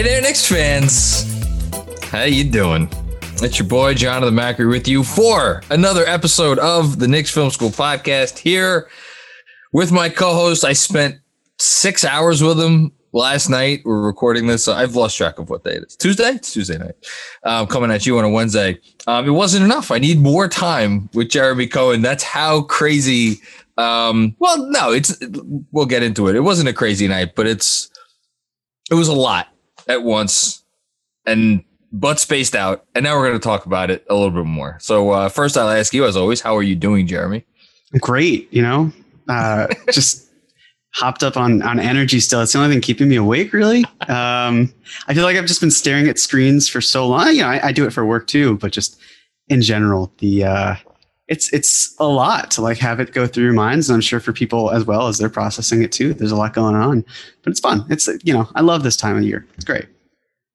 Hey there, Knicks fans. How you doing? It's your boy Jonathan Macri with you for another episode of the Knicks Film School podcast. Here with my co-host, I spent six hours with him last night. We're recording this. So I've lost track of what day it is. Tuesday? It's Tuesday night. Um, coming at you on a Wednesday. Um, it wasn't enough. I need more time with Jeremy Cohen. That's how crazy. Um, well, no, it's. We'll get into it. It wasn't a crazy night, but it's. It was a lot at once and but spaced out. And now we're going to talk about it a little bit more. So uh, first, I'll ask you, as always, how are you doing, Jeremy? Great. You know, uh, just hopped up on on energy still. It's the only thing keeping me awake, really. Um, I feel like I've just been staring at screens for so long. You know, I, I do it for work too, but just in general, the uh, it's it's a lot to like have it go through your minds. And I'm sure for people as well as they're processing it too. There's a lot going on, but it's fun. It's you know, I love this time of year. It's great.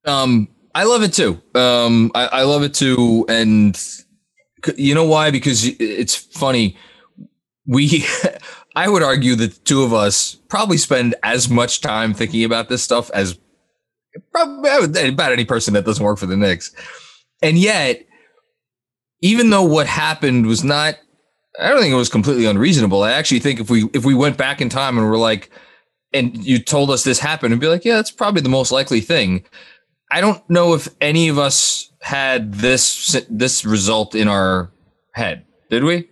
Um, I love it too. Um, I, I love it too, and you know why? Because it's funny. We, I would argue that the two of us probably spend as much time thinking about this stuff as probably about any person that doesn't work for the Knicks, and yet, even though what happened was not, I don't think it was completely unreasonable. I actually think if we if we went back in time and were like, and you told us this happened, and be like, yeah, that's probably the most likely thing I don't know if any of us had this this result in our head. Did we?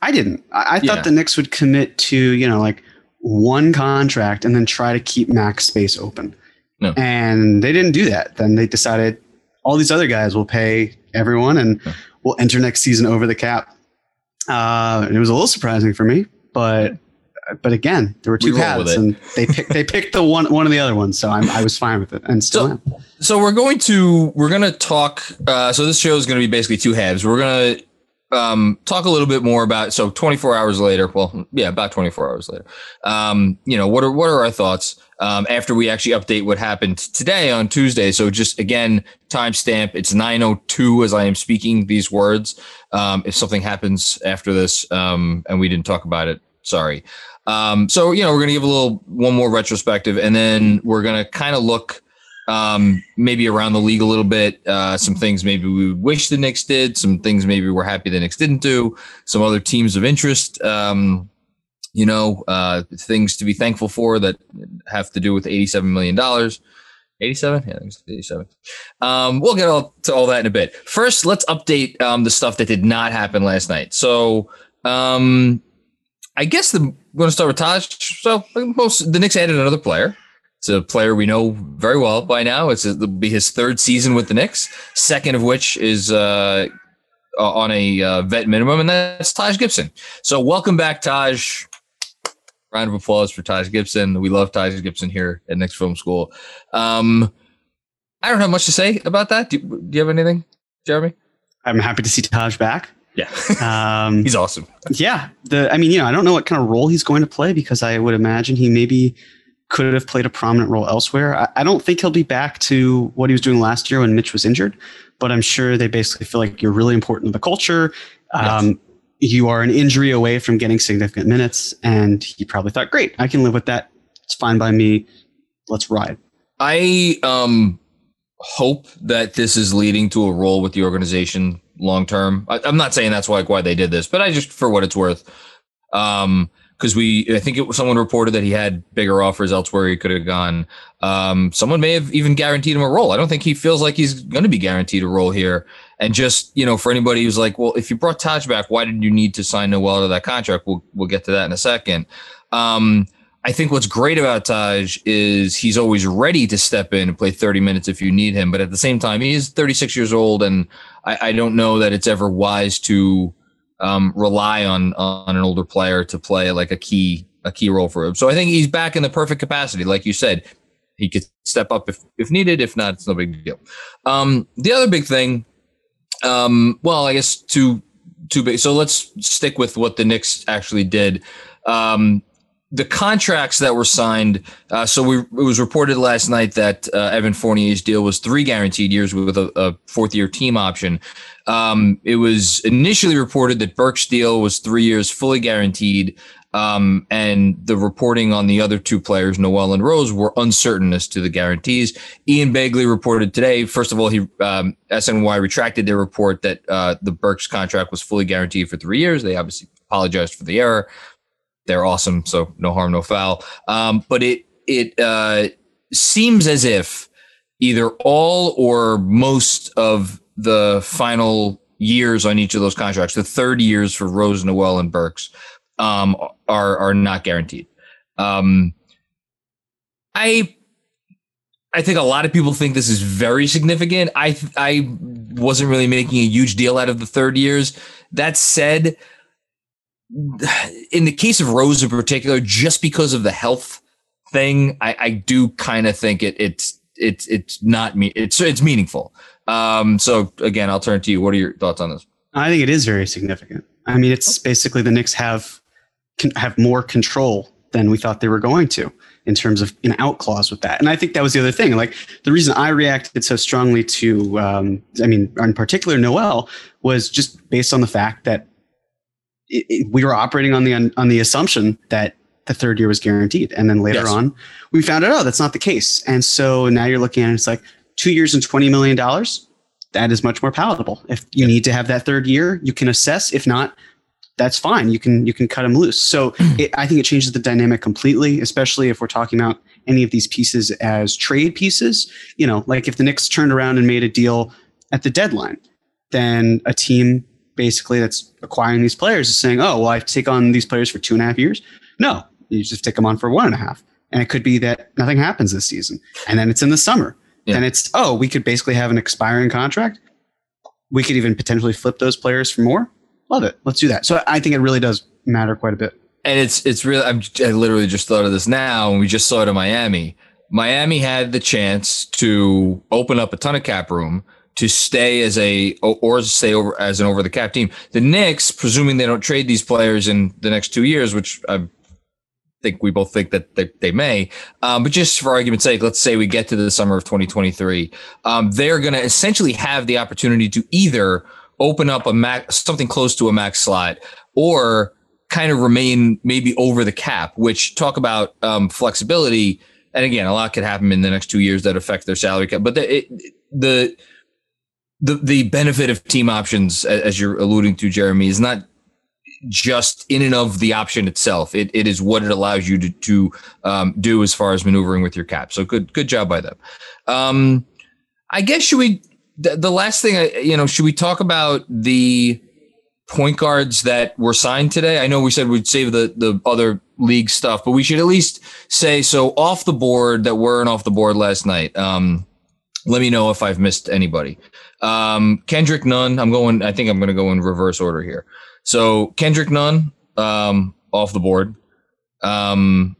I didn't. I, I thought yeah. the Knicks would commit to you know like one contract and then try to keep max space open. No. And they didn't do that. Then they decided all these other guys will pay everyone and no. We'll enter next season over the cap. Uh, it was a little surprising for me, but but again, there were two we paths, and they picked they picked the one one of the other ones. So I'm, I was fine with it, and still so, am. So we're going to we're going to talk. Uh, so this show is going to be basically two halves. We're going to um, talk a little bit more about so 24 hours later. Well, yeah, about 24 hours later. Um, you know what are what are our thoughts um, after we actually update what happened today on Tuesday? So just again, timestamp. It's 9:02 as I am speaking these words. Um, if something happens after this um, and we didn't talk about it, sorry. Um, so you know, we're gonna give a little one more retrospective, and then we're gonna kind of look um, maybe around the league a little bit. Uh, some things maybe we wish the Knicks did. Some things maybe we're happy the Knicks didn't do. Some other teams of interest. Um, you know, uh, things to be thankful for that have to do with eighty-seven million dollars. 87 yeah 87 um, we'll get all to all that in a bit first let's update um, the stuff that did not happen last night so um, I guess the going to start with Taj. So most the Knicks added another player. It's a player we know very well by now. It's it'll be his third season with the Knicks. Second of which is uh, on a uh, vet minimum, and that's Taj Gibson. So welcome back, Taj. Round of applause for Taj Gibson. We love Taj Gibson here at Knicks Film School. Um, I don't have much to say about that. Do, do you have anything, Jeremy? I'm happy to see Taj back. Yeah. Um, he's awesome. Yeah. The I mean, you know, I don't know what kind of role he's going to play because I would imagine he maybe could have played a prominent role elsewhere. I, I, don't think he'll be back to what he was doing last year when Mitch was injured, but I'm sure they basically feel like you're really important to the culture. Um, yes. You are an injury away from getting significant minutes, and he probably thought, "Great, I can live with that. It's fine by me. Let's ride." I um, hope that this is leading to a role with the organization long term. I'm not saying that's why why they did this, but I just for what it's worth. Um, because we I think it was someone reported that he had bigger offers elsewhere he could have gone. Um, someone may have even guaranteed him a role. I don't think he feels like he's going to be guaranteed a role here. And just you know, for anybody who's like, well, if you brought Taj back, why did you need to sign Noel to that contract? We'll we'll get to that in a second. Um, I think what's great about Taj is he's always ready to step in and play 30 minutes if you need him. But at the same time, he is 36 years old, and I, I don't know that it's ever wise to um, rely on on an older player to play like a key a key role for him. So I think he's back in the perfect capacity, like you said. He could step up if if needed. If not, it's no big deal. Um, the other big thing, um, well, I guess two two big. So let's stick with what the Knicks actually did. Um, the contracts that were signed. Uh, so we, it was reported last night that uh, Evan Fournier's deal was three guaranteed years with a, a fourth year team option. Um, it was initially reported that Burks' deal was three years fully guaranteed. Um, and the reporting on the other two players, Noel and Rose, were uncertain as to the guarantees. Ian Begley reported today. First of all, he um, SNY retracted their report that uh, the Burks contract was fully guaranteed for three years. They obviously apologized for the error. They're awesome, so no harm, no foul. Um, but it it uh, seems as if either all or most of the final years on each of those contracts, the third years for Rose, Noel, and Burks, um, are are not guaranteed. Um, I I think a lot of people think this is very significant. I I wasn't really making a huge deal out of the third years. That said, in the case of Rose in particular, just because of the health thing, I, I do kind of think it it's it's it's not me it's it's meaningful. Um, so again, I'll turn to you. What are your thoughts on this? I think it is very significant. I mean, it's basically the Knicks have can have more control than we thought they were going to in terms of an out clause with that. And I think that was the other thing. Like the reason I reacted so strongly to, um, I mean, in particular Noel, was just based on the fact that it, it, we were operating on the on the assumption that the third year was guaranteed, and then later yes. on we found out oh that's not the case, and so now you're looking at it, it's like two years and twenty million dollars. That is much more palatable. If you need to have that third year, you can assess. If not, that's fine. You can you can cut them loose. So hmm. it, I think it changes the dynamic completely, especially if we're talking about any of these pieces as trade pieces. You know, like if the Knicks turned around and made a deal at the deadline, then a team basically that's acquiring these players is saying, oh, well, I take on these players for two and a half years. No, you just take them on for one and a half. And it could be that nothing happens this season. And then it's in the summer. Yeah. And it's, oh, we could basically have an expiring contract. We could even potentially flip those players for more. Love it. Let's do that. So I think it really does matter quite a bit. And it's, it's really, I'm, I literally just thought of this now and we just saw it in Miami. Miami had the chance to open up a ton of cap room to stay as a or stay over as an over the cap team. The Knicks, presuming they don't trade these players in the next two years, which I think we both think that they, they may, um, but just for argument's sake, let's say we get to the summer of 2023, um, they're going to essentially have the opportunity to either open up a max something close to a max slot or kind of remain maybe over the cap. Which talk about um, flexibility. And again, a lot could happen in the next two years that affect their salary cap. But the, it, the the the benefit of team options, as you're alluding to, Jeremy, is not just in and of the option itself. It, it is what it allows you to, to um, do as far as maneuvering with your cap. So good good job by them. Um, I guess should we the, the last thing I, you know should we talk about the point guards that were signed today? I know we said we'd save the the other league stuff, but we should at least say so off the board that weren't off the board last night. Um, let me know if I've missed anybody. Um, Kendrick Nunn. I'm going. I think I'm going to go in reverse order here. So Kendrick Nunn um, off the board. Um,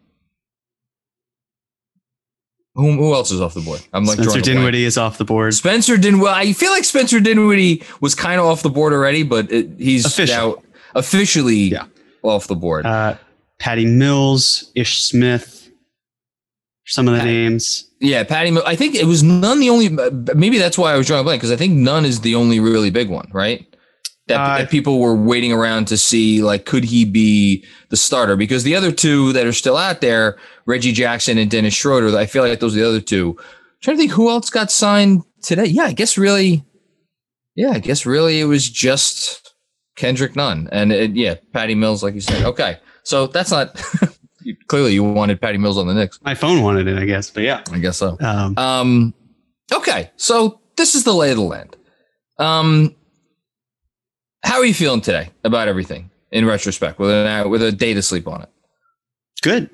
who, who else is off the board? I'm like Spencer Dinwiddie is off the board. Spencer Dinwiddie. I feel like Spencer Dinwiddie was kind of off the board already, but it, he's Official. now officially yeah. off the board. Uh, Patty Mills, Ish Smith, some of the names. Yeah, Patty. I think it was Nunn the only. Maybe that's why I was drawing a blank because I think Nunn is the only really big one, right? That, uh, that, people were waiting around to see, like, could he be the starter? Because the other two that are still out there, Reggie Jackson and Dennis Schroeder, I feel like those are the other two. I'm trying to think who else got signed today. Yeah, I guess really. Yeah, I guess really it was just Kendrick Nunn and it, yeah, Patty Mills, like you said. Okay, so that's not clearly you wanted Patty Mills on the Knicks. My phone wanted it, I guess, but yeah, I guess so. Um, um okay, so this is the lay of the land. Um, how are you feeling today about everything in retrospect with a with a day to sleep on it? Good.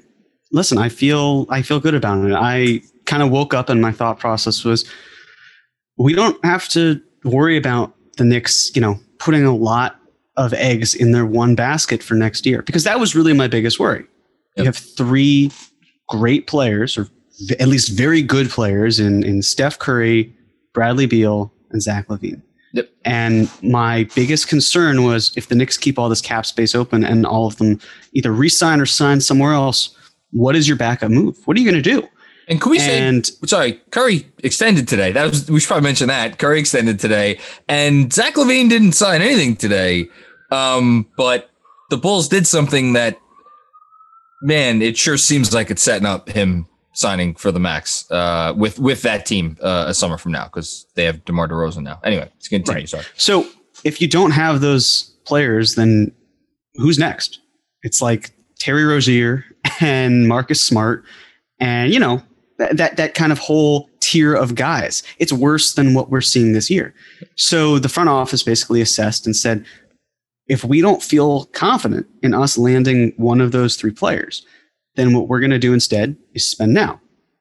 Listen, I feel I feel good about it. I kind of woke up and my thought process was we don't have to worry about the Knicks, you know, putting a lot of eggs in their one basket for next year because that was really my biggest worry. Yep. You have three great players, or at least very good players, in in Steph Curry, Bradley Beal, and Zach LaVine. Yep. And my biggest concern was if the Knicks keep all this cap space open and all of them either resign or sign somewhere else, what is your backup move? What are you going to do? And can we and, say, sorry, Curry extended today. That was we should probably mention that Curry extended today, and Zach LaVine didn't sign anything today. Um, but the Bulls did something that, man, it sure seems like it's setting up him signing for the max uh, with with that team uh, a summer from now because they have DeMar DeRozan now. Anyway, let's continue. Right. Sorry. So if you don't have those players, then who's next? It's like Terry Rozier and Marcus Smart, and you know that that, that kind of whole tier of guys. It's worse than what we're seeing this year. So the front office basically assessed and said, if we don't feel confident in us landing one of those three players, then what we're going to do instead is spend now.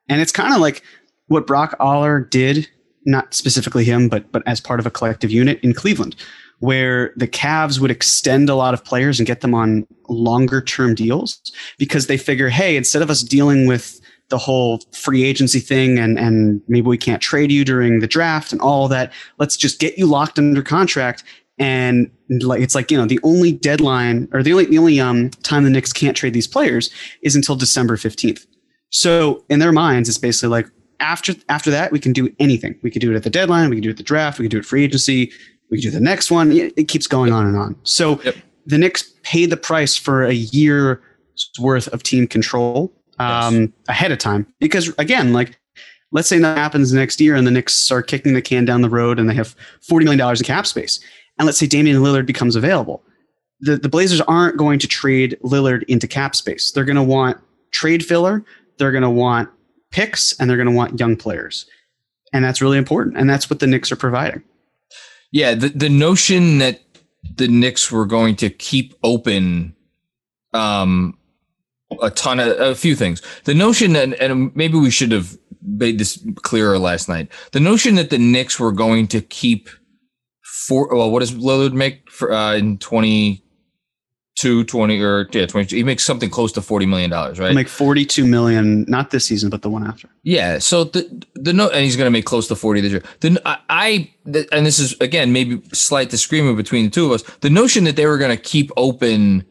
And it's kind of like what Brock Aller did, not specifically him, but but as part of a collective unit in Cleveland, where the Cavs would extend a lot of players and get them on longer term deals because they figure, hey, instead of us dealing with the whole free agency thing and and maybe we can't trade you during the draft and all that, let's just get you locked under contract and like it's like you know the only deadline or the only the only um, time the Knicks can't trade these players is until December fifteenth. So in their minds, it's basically like after after that we can do anything. We could do it at the deadline. We can do it at the draft. We can do it free agency. We can do the next one. It keeps going on and on. So yep. the Knicks paid the price for a year's worth of team control um, yes. ahead of time because again, like let's say that happens next year and the Knicks are kicking the can down the road and they have $40 million in cap space and let's say Damian Lillard becomes available, the, the Blazers aren't going to trade Lillard into cap space. They're going to want trade filler, they're going to want picks, and they're going to want young players. And that's really important. And that's what the Knicks are providing. Yeah, the, the notion that the Knicks were going to keep open um, a ton of a few things. The notion, and, and maybe we should have made this clearer last night. The notion that the Knicks were going to keep four. Well, what does Lillard make for uh, in twenty two, 20 or yeah, 22. He makes something close to 40 million dollars, right? He'll make 42 million, not this season, but the one after. Yeah. So the, the note, and he's going to make close to 40 this year. Then I, I the, and this is again, maybe slight disagreement between the two of us. The notion that they were going to keep open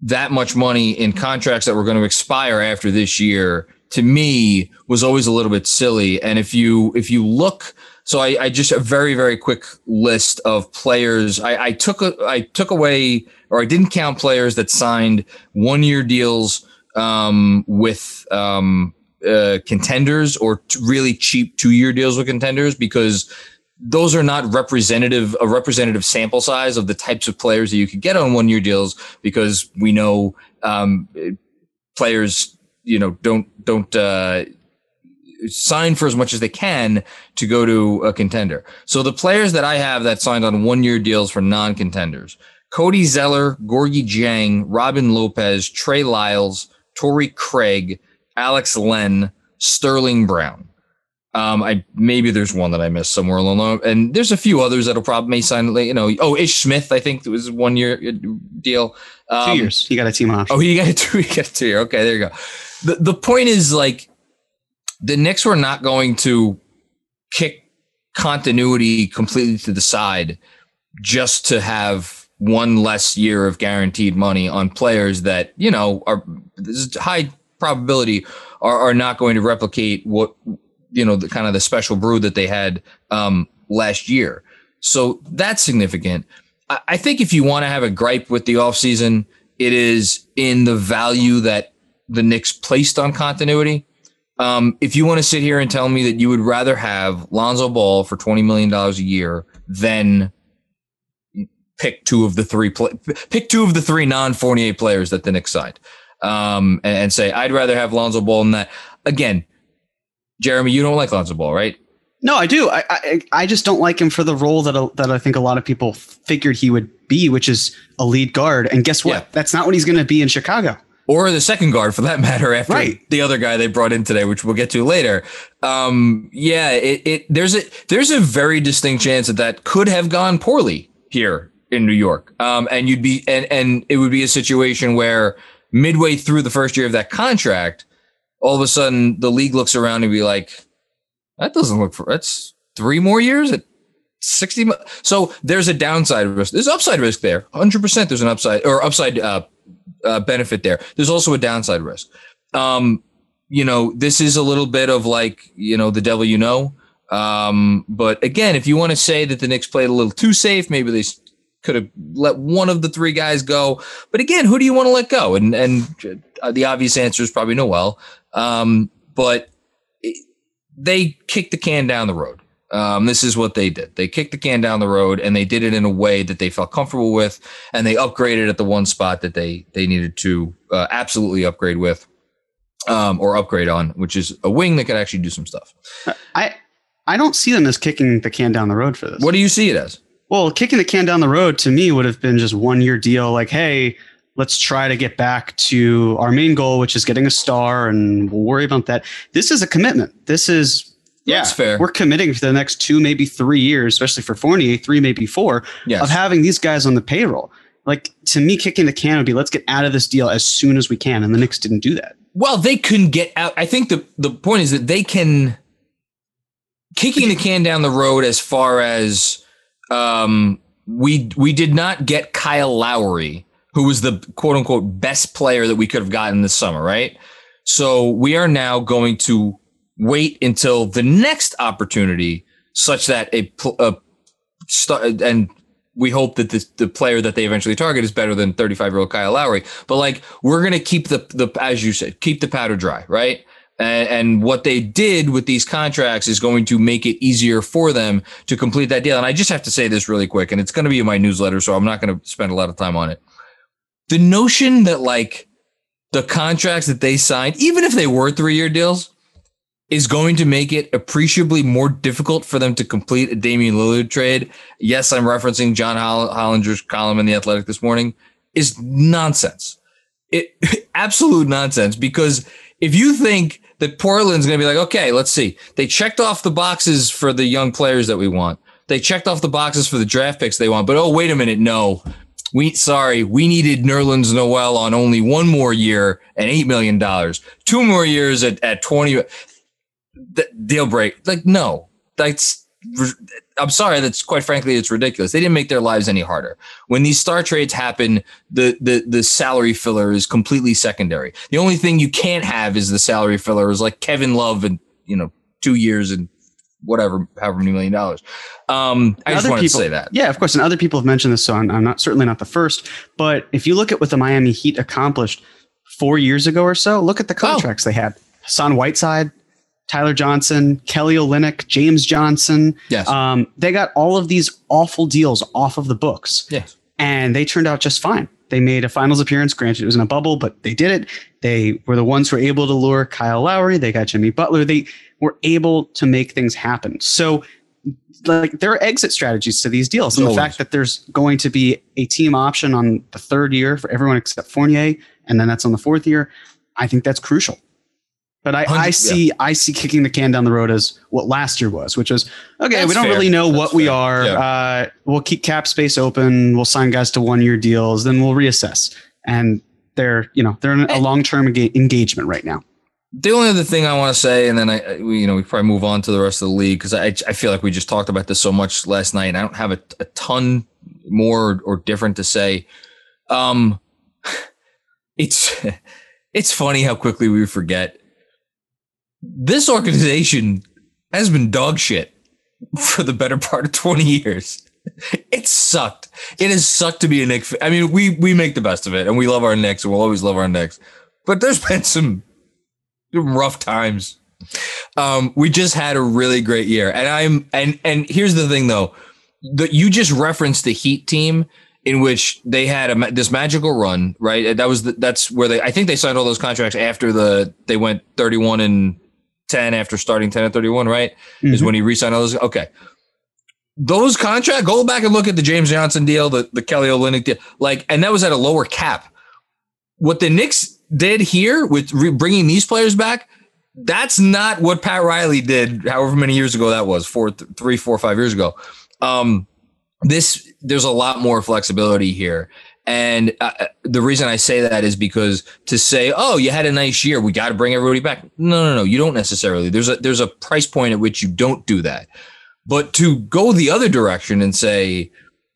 that much money in contracts that were going to expire after this year to me was always a little bit silly. And if you, if you look, so I, I, just a very very quick list of players. I, I, took a, I took away or I didn't count players that signed one year deals um, with um, uh, contenders or t- really cheap two year deals with contenders because those are not representative a representative sample size of the types of players that you could get on one year deals because we know um, players you know don't don't uh, sign for as much as they can to go to a contender. So the players that I have that signed on one year deals for non contenders Cody Zeller, Gorgui Dieng, Robin Lopez, Trey Lyles, Torrey Craig, Alex Len, Sterling Brown. Um, I maybe there's one that I missed somewhere along the line, and there's a few others that'll probably may sign. You know, oh Ish Smith, I think it was one year uh, deal. Um, two years. He got a team option. Oh, he got a two. He got a two year. Okay, there you go. The the point is like the Knicks were not going to kick continuity completely to the side just to have one less year of guaranteed money on players that, you know, are high probability are, are not going to replicate what you know the kind of the special brew that they had um, last year. So that's significant. I, I think if you want to have a gripe with the offseason, it is in the value that the Knicks placed on continuity. Um, if you want to sit here and tell me that you would rather have Lonzo Ball for twenty million dollars a year than pick two of the three play, pick two of the three non Fournier players that the Knicks signed, um, and, and, say I'd rather have Lonzo Ball than that. Again, Jeremy, you don't like Lonzo Ball, right? No, I do. I, I, I just don't like him for the role that that I think a lot of people figured he would be, which is a lead guard. And guess what? Yeah. That's not what he's going to be in Chicago or the second guard for that matter after right. the other guy they brought in today which we'll get to later um, yeah it, it, there's a there's a very distinct chance that that could have gone poorly here in New York. Um, and you'd be, and, and it would be a situation where midway through the first year of that contract, all of a sudden the league looks around and be like, that doesn't look for, that's three more years at 60. So there's a downside risk. There's upside risk there. 100% there's an upside or upside, uh, uh, benefit there. There's also a downside risk. Um, you know, this is a little bit of like, you know, the devil you know. Um, but again, if you want to say that the Knicks played a little too safe, maybe they could have let one of the three guys go. But again, who do you want to let go? And and uh, the obvious answer is probably Noel. Um, but it, they kicked the can down the road. Um, this is what they did. They kicked the can down the road, and they did it in a way that they felt comfortable with, and they upgraded at the one spot that they they needed to uh, absolutely upgrade with, um, or upgrade on, which is a wing that could actually do some stuff. I I don't see them as kicking the can down the road for this. What do you see it as? Well, kicking the can down the road to me would have been just one year deal. Like, hey, let's try to get back to our main goal, which is getting a star, and we'll worry about that. This is a commitment. This is yeah, That's fair. We're committing for the next two, maybe three years, especially for Fournier, three, maybe four, yes. of having these guys on the payroll. Like to me, kicking the can would be let's get out of this deal as soon as we can, and the Knicks didn't do that. Well, they couldn't get out. I think the the point is that they can kicking the can down the road as far as um, we we did not get Kyle Lowry, who was the quote unquote best player that we could have gotten this summer, right? So we are now going to wait until the next opportunity, such that a, a and we hope that the, the player that they eventually target is better than 35 year old Kyle Lowry. But like we're gonna keep the the as you said, keep the powder dry, right? And, and what they did with these contracts is going to make it easier for them to complete that deal. And I just have to say this really quick, and it's going to be in my newsletter, so I'm not going to spend a lot of time on it. The notion that like the contracts that they signed, even if they were three year deals, is going to make it appreciably more difficult for them to complete a Damian Lillard trade. Yes, I'm referencing John Hollinger's column in The Athletic this morning, is nonsense. It absolute nonsense because if you think that Portland's going to be like, okay, let's see. They checked off the boxes for the young players that we want. They checked off the boxes for the draft picks they want. But oh, wait a minute, no. We sorry, we needed Nerlens Noel on only one more year and eight million dollars. Two more years at, at twenty. Deal break. Like no, that's I'm sorry, that's quite frankly, it's ridiculous. They didn't make their lives any harder. When these star trades happen, the the the salary filler is completely secondary. The only thing you can't have is the salary filler is like Kevin Love and you know two years and whatever, however many million dollars. Um, I just wanted people, to say that. Yeah, of course. And other people have mentioned this, so I'm, I'm not certainly not the first. But if you look at what the Miami Heat accomplished four years ago or so, look at the oh. contracts oh. they had. Hassan Whiteside, Tyler Johnson, Kelly Olynyk, James Johnson. Yes. Um, they got all of these awful deals off of the books. Yes. And they turned out just fine. They made a finals appearance. Granted, it was in a bubble, but they did it. They were the ones who were able to lure Kyle Lowry. They got Jimmy Butler. They were able to make things happen. So, like, there are exit strategies to these deals. And Always. the fact that there's going to be a team option on the third year for everyone except Fournier, and then that's on the fourth year, I think that's crucial. But I, I see yeah. I see kicking the can down the road as what last year was, which is okay. That's we don't fair. really know That's what fair. we are. Yeah. Uh, we'll keep cap space open. We'll sign guys to one year deals. Then we'll reassess. And they're you know they're in a long term engagement right now. The only other thing I want to say, and then I, you know, we probably move on to the rest of the league because I, I feel like we just talked about this so much last night. And I don't have a, a ton more or different to say. Um, it's it's funny how quickly we forget this organization has been dog shit for the better part of 20 years. It sucked. It has sucked to be a Knicks. I mean, we we make the best of it, and we love our Knicks, and we'll always love our Knicks. But there's been some rough times. Um, we just had a really great year, and I'm and and here's the thing though, that you just referenced the Heat team in which they had a, this magical run, right? That was the, that's where they I think they signed all those contracts after the they went 31 and 10 after starting 10 and 31, right? Mm-hmm. Is when he re-signed all those. Okay. Those contracts, go back and look at the James Johnson deal, the, the Kelly Olynyk deal, like, and that was at a lower cap. What the Knicks did here with re- bringing these players back, that's not what Pat Riley did. However many years ago that was, four, th- three, four, five years ago. Um, this there's a lot more flexibility here. And uh, uh, the reason I say that is because to say, "Oh, you had a nice year, we got to bring everybody back." No, no, no, you don't necessarily. There's a there's a price point at which you don't do that. But to go the other direction and say,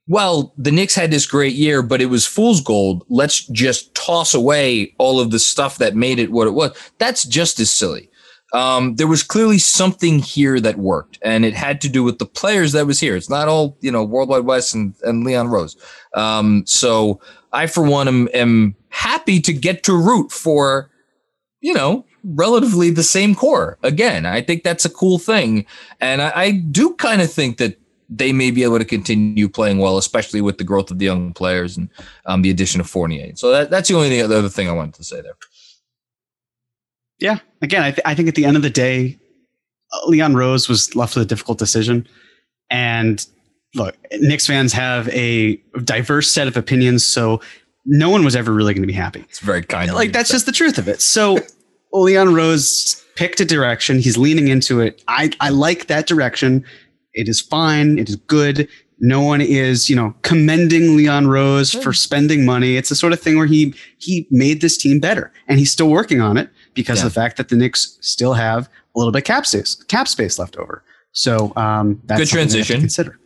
"Well, the Knicks had this great year, but it was fool's gold. Let's just toss away all of the stuff that made it what it was." That's just as silly um, there was clearly something here that worked, and it had to do with the players that was here. It's not all you know, Worldwide Wes and, and Leon Rose. Um, so I, for one, am, am happy to get to root for, you know, relatively the same core again. I think that's a cool thing, and I, I do kind of think that they may be able to continue playing well, especially with the growth of the young players and um, the addition of Fournier. So that, that's the only other thing I wanted to say there yeah, again, I, th- I think at the end of the day, uh, Leon Rose was left with a difficult decision. And look, Knicks fans have a diverse set of opinions, so no one was ever really going to be happy. It's very kind. Like that's just the truth of it. So Leon Rose picked a direction. He's leaning into it. I, I like that direction. It is fine. It is good. No one is, you know, commending Leon Rose for spending money. It's the sort of thing where he he made this team better, and he's still working on it because yeah. of the fact that the Knicks still have a little bit cap space cap space left over. So um, that's good transition. consider.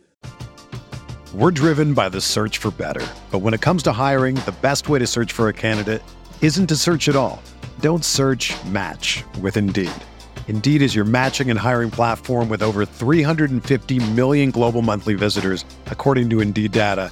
We're driven by the search for better, but when it comes to hiring, the best way to search for a candidate isn't to search at all. Don't search. Match with Indeed. Indeed is your matching and hiring platform with over 350 million global monthly visitors, according to Indeed data,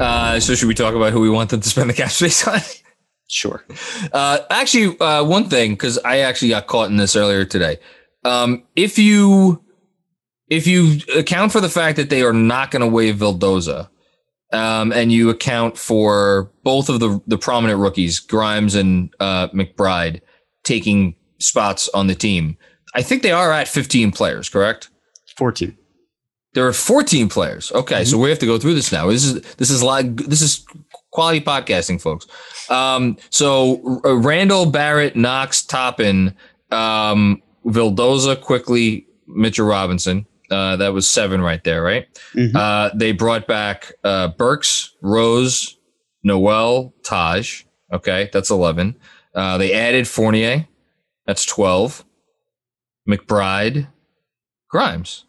Uh, so should we talk about who we want them to spend the cap space on? Sure. Uh, actually, uh, one thing because I actually got caught in this earlier today. Um, if you if you account for the fact that they are not going to waive Vildoza, um, and you account for both of the the prominent rookies, Grimes and uh, McBride, taking spots on the team, I think they are at 15 players. Correct? 14. There are 14 players. Okay, mm-hmm. so we have to go through this now. This is this is like this is quality podcasting, folks. Um, so uh, Randle, Barrett, Knox, Toppin, um, Vildoza, Quickley, Mitchell Robinson. Uh, that was seven right there, right? Mm-hmm. Uh, they brought back uh, Burks, Rose, Noel, Taj. Okay, that's 11. Uh, they added Fournier. That's 12. McBride, Grimes,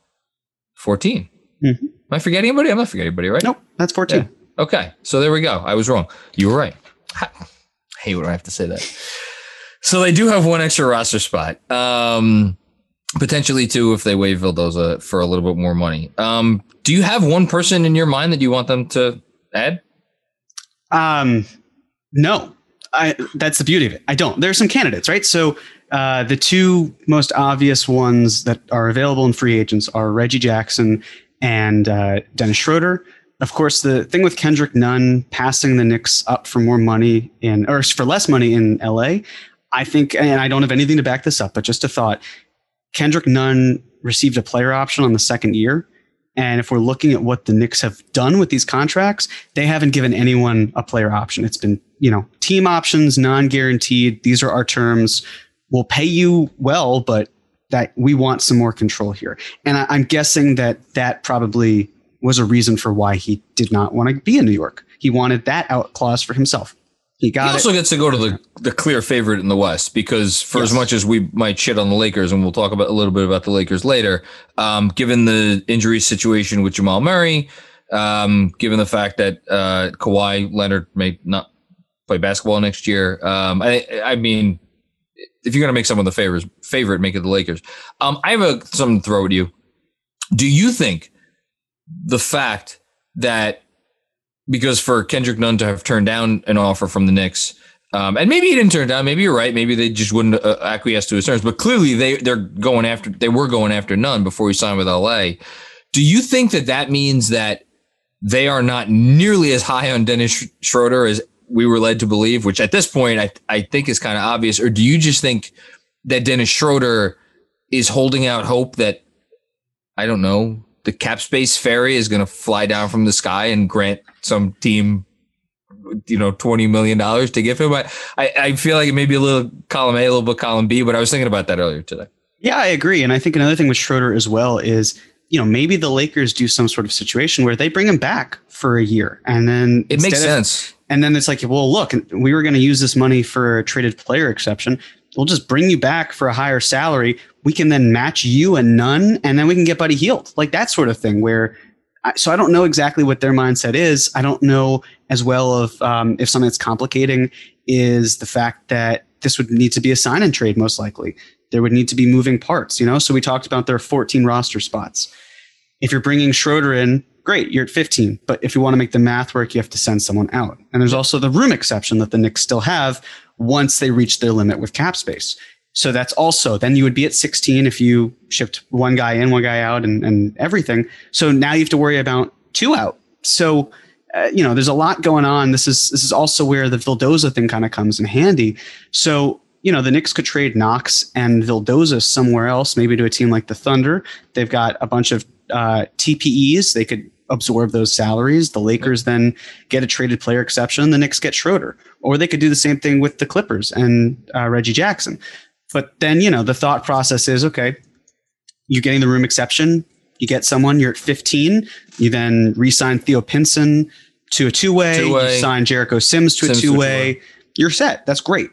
14. Mm-hmm. Am I forgetting anybody? I'm not forgetting anybody, right? Nope, that's 14. Yeah. Okay, so there we go. I was wrong. You were right. I hate when I have to say that. So they do have one extra roster spot. Um, potentially two if they waive Vildoza for a little bit more money. Um, do you have one person in your mind that you want them to add? Um, no. I, that's the beauty of it. I don't. There are some candidates, right? So uh, the two most obvious ones that are available in free agents are Reggie Jackson and uh, Dennis Schroeder. Of course, the thing with Kendrick Nunn passing the Knicks up for more money in, or for less money in LA, I think, and I don't have anything to back this up, but just a thought. Kendrick Nunn received a player option on the second year. And if we're looking at what the Knicks have done with these contracts, they haven't given anyone a player option. It's been, you know, team options, non guaranteed. These are our terms. We'll pay you well, but that we want some more control here. And I, am guessing that that probably was a reason for why he did not want to be in New York. He wanted that out clause for himself. He got. He also it. gets to go to the the clear favorite in the West because for yes. as much as we might shit on the Lakers, and we'll talk about a little bit about the Lakers later, um, given the injury situation with Jamal Murray, um, given the fact that uh, Kawhi Leonard may not play basketball next year, um, I, I mean, if you're going to make someone the favors, favorite, make it the Lakers. Um, I have a, something to throw at you. Do you think the fact that because for Kendrick Nunn to have turned down an offer from the Knicks, um, and maybe he didn't turn down. Maybe you're right. Maybe they just wouldn't uh, acquiesce to his terms. But clearly, they they're going after. They were going after Nunn before he signed with LA. Do you think that that means that they are not nearly as high on Dennis Schroeder as we were led to believe? Which at this point, I I think is kind of obvious. Or do you just think that Dennis Schroeder is holding out hope that I don't know the cap space fairy is going to fly down from the sky and grant some team you know, $20 million to give him. I, I feel like it may be a little column A, a little bit column B, but I was thinking about that earlier today. Yeah, I agree. And I think another thing with Schroeder as well is, you know, maybe the Lakers do some sort of situation where they bring him back for a year and then it makes sense. Of, and then it's like, well, look, we were going to use this money for a traded player exception. We'll just bring you back for a higher salary. We can then match you and Nunn, and then we can get Buddy Hield, Like that sort of thing where so I don't know exactly what their mindset is. I don't know as well of um, if something that's complicating is the fact that this would need to be a sign and trade most likely. There would need to be moving parts, you know. So we talked about there are 14 roster spots. If you're bringing Schroeder in, great, you're at 15. But if you want to make the math work, you have to send someone out. And there's also the room exception that the Knicks still have once they reach their limit with cap space. So that's also, then you would be at 16 if you shipped one guy in, one guy out, and, and everything. So now you have to worry about two out. So, uh, you know, there's a lot going on. This is, this is also where the Vildoza thing kind of comes in handy. So, you know, the Knicks could trade Knox and Vildoza somewhere else, maybe to a team like the Thunder. They've got a bunch of uh, TPEs. They could absorb those salaries. The Lakers then get a traded player exception. The Knicks get Schroeder. Or they could do the same thing with the Clippers and uh, Reggie Jackson. But then, you know, the thought process is okay, you're getting the room exception. You get someone, you're at 15. You then re sign Theo Pinson to a two way. You sign Jericho Sims to Sims a two way. You're set. That's great.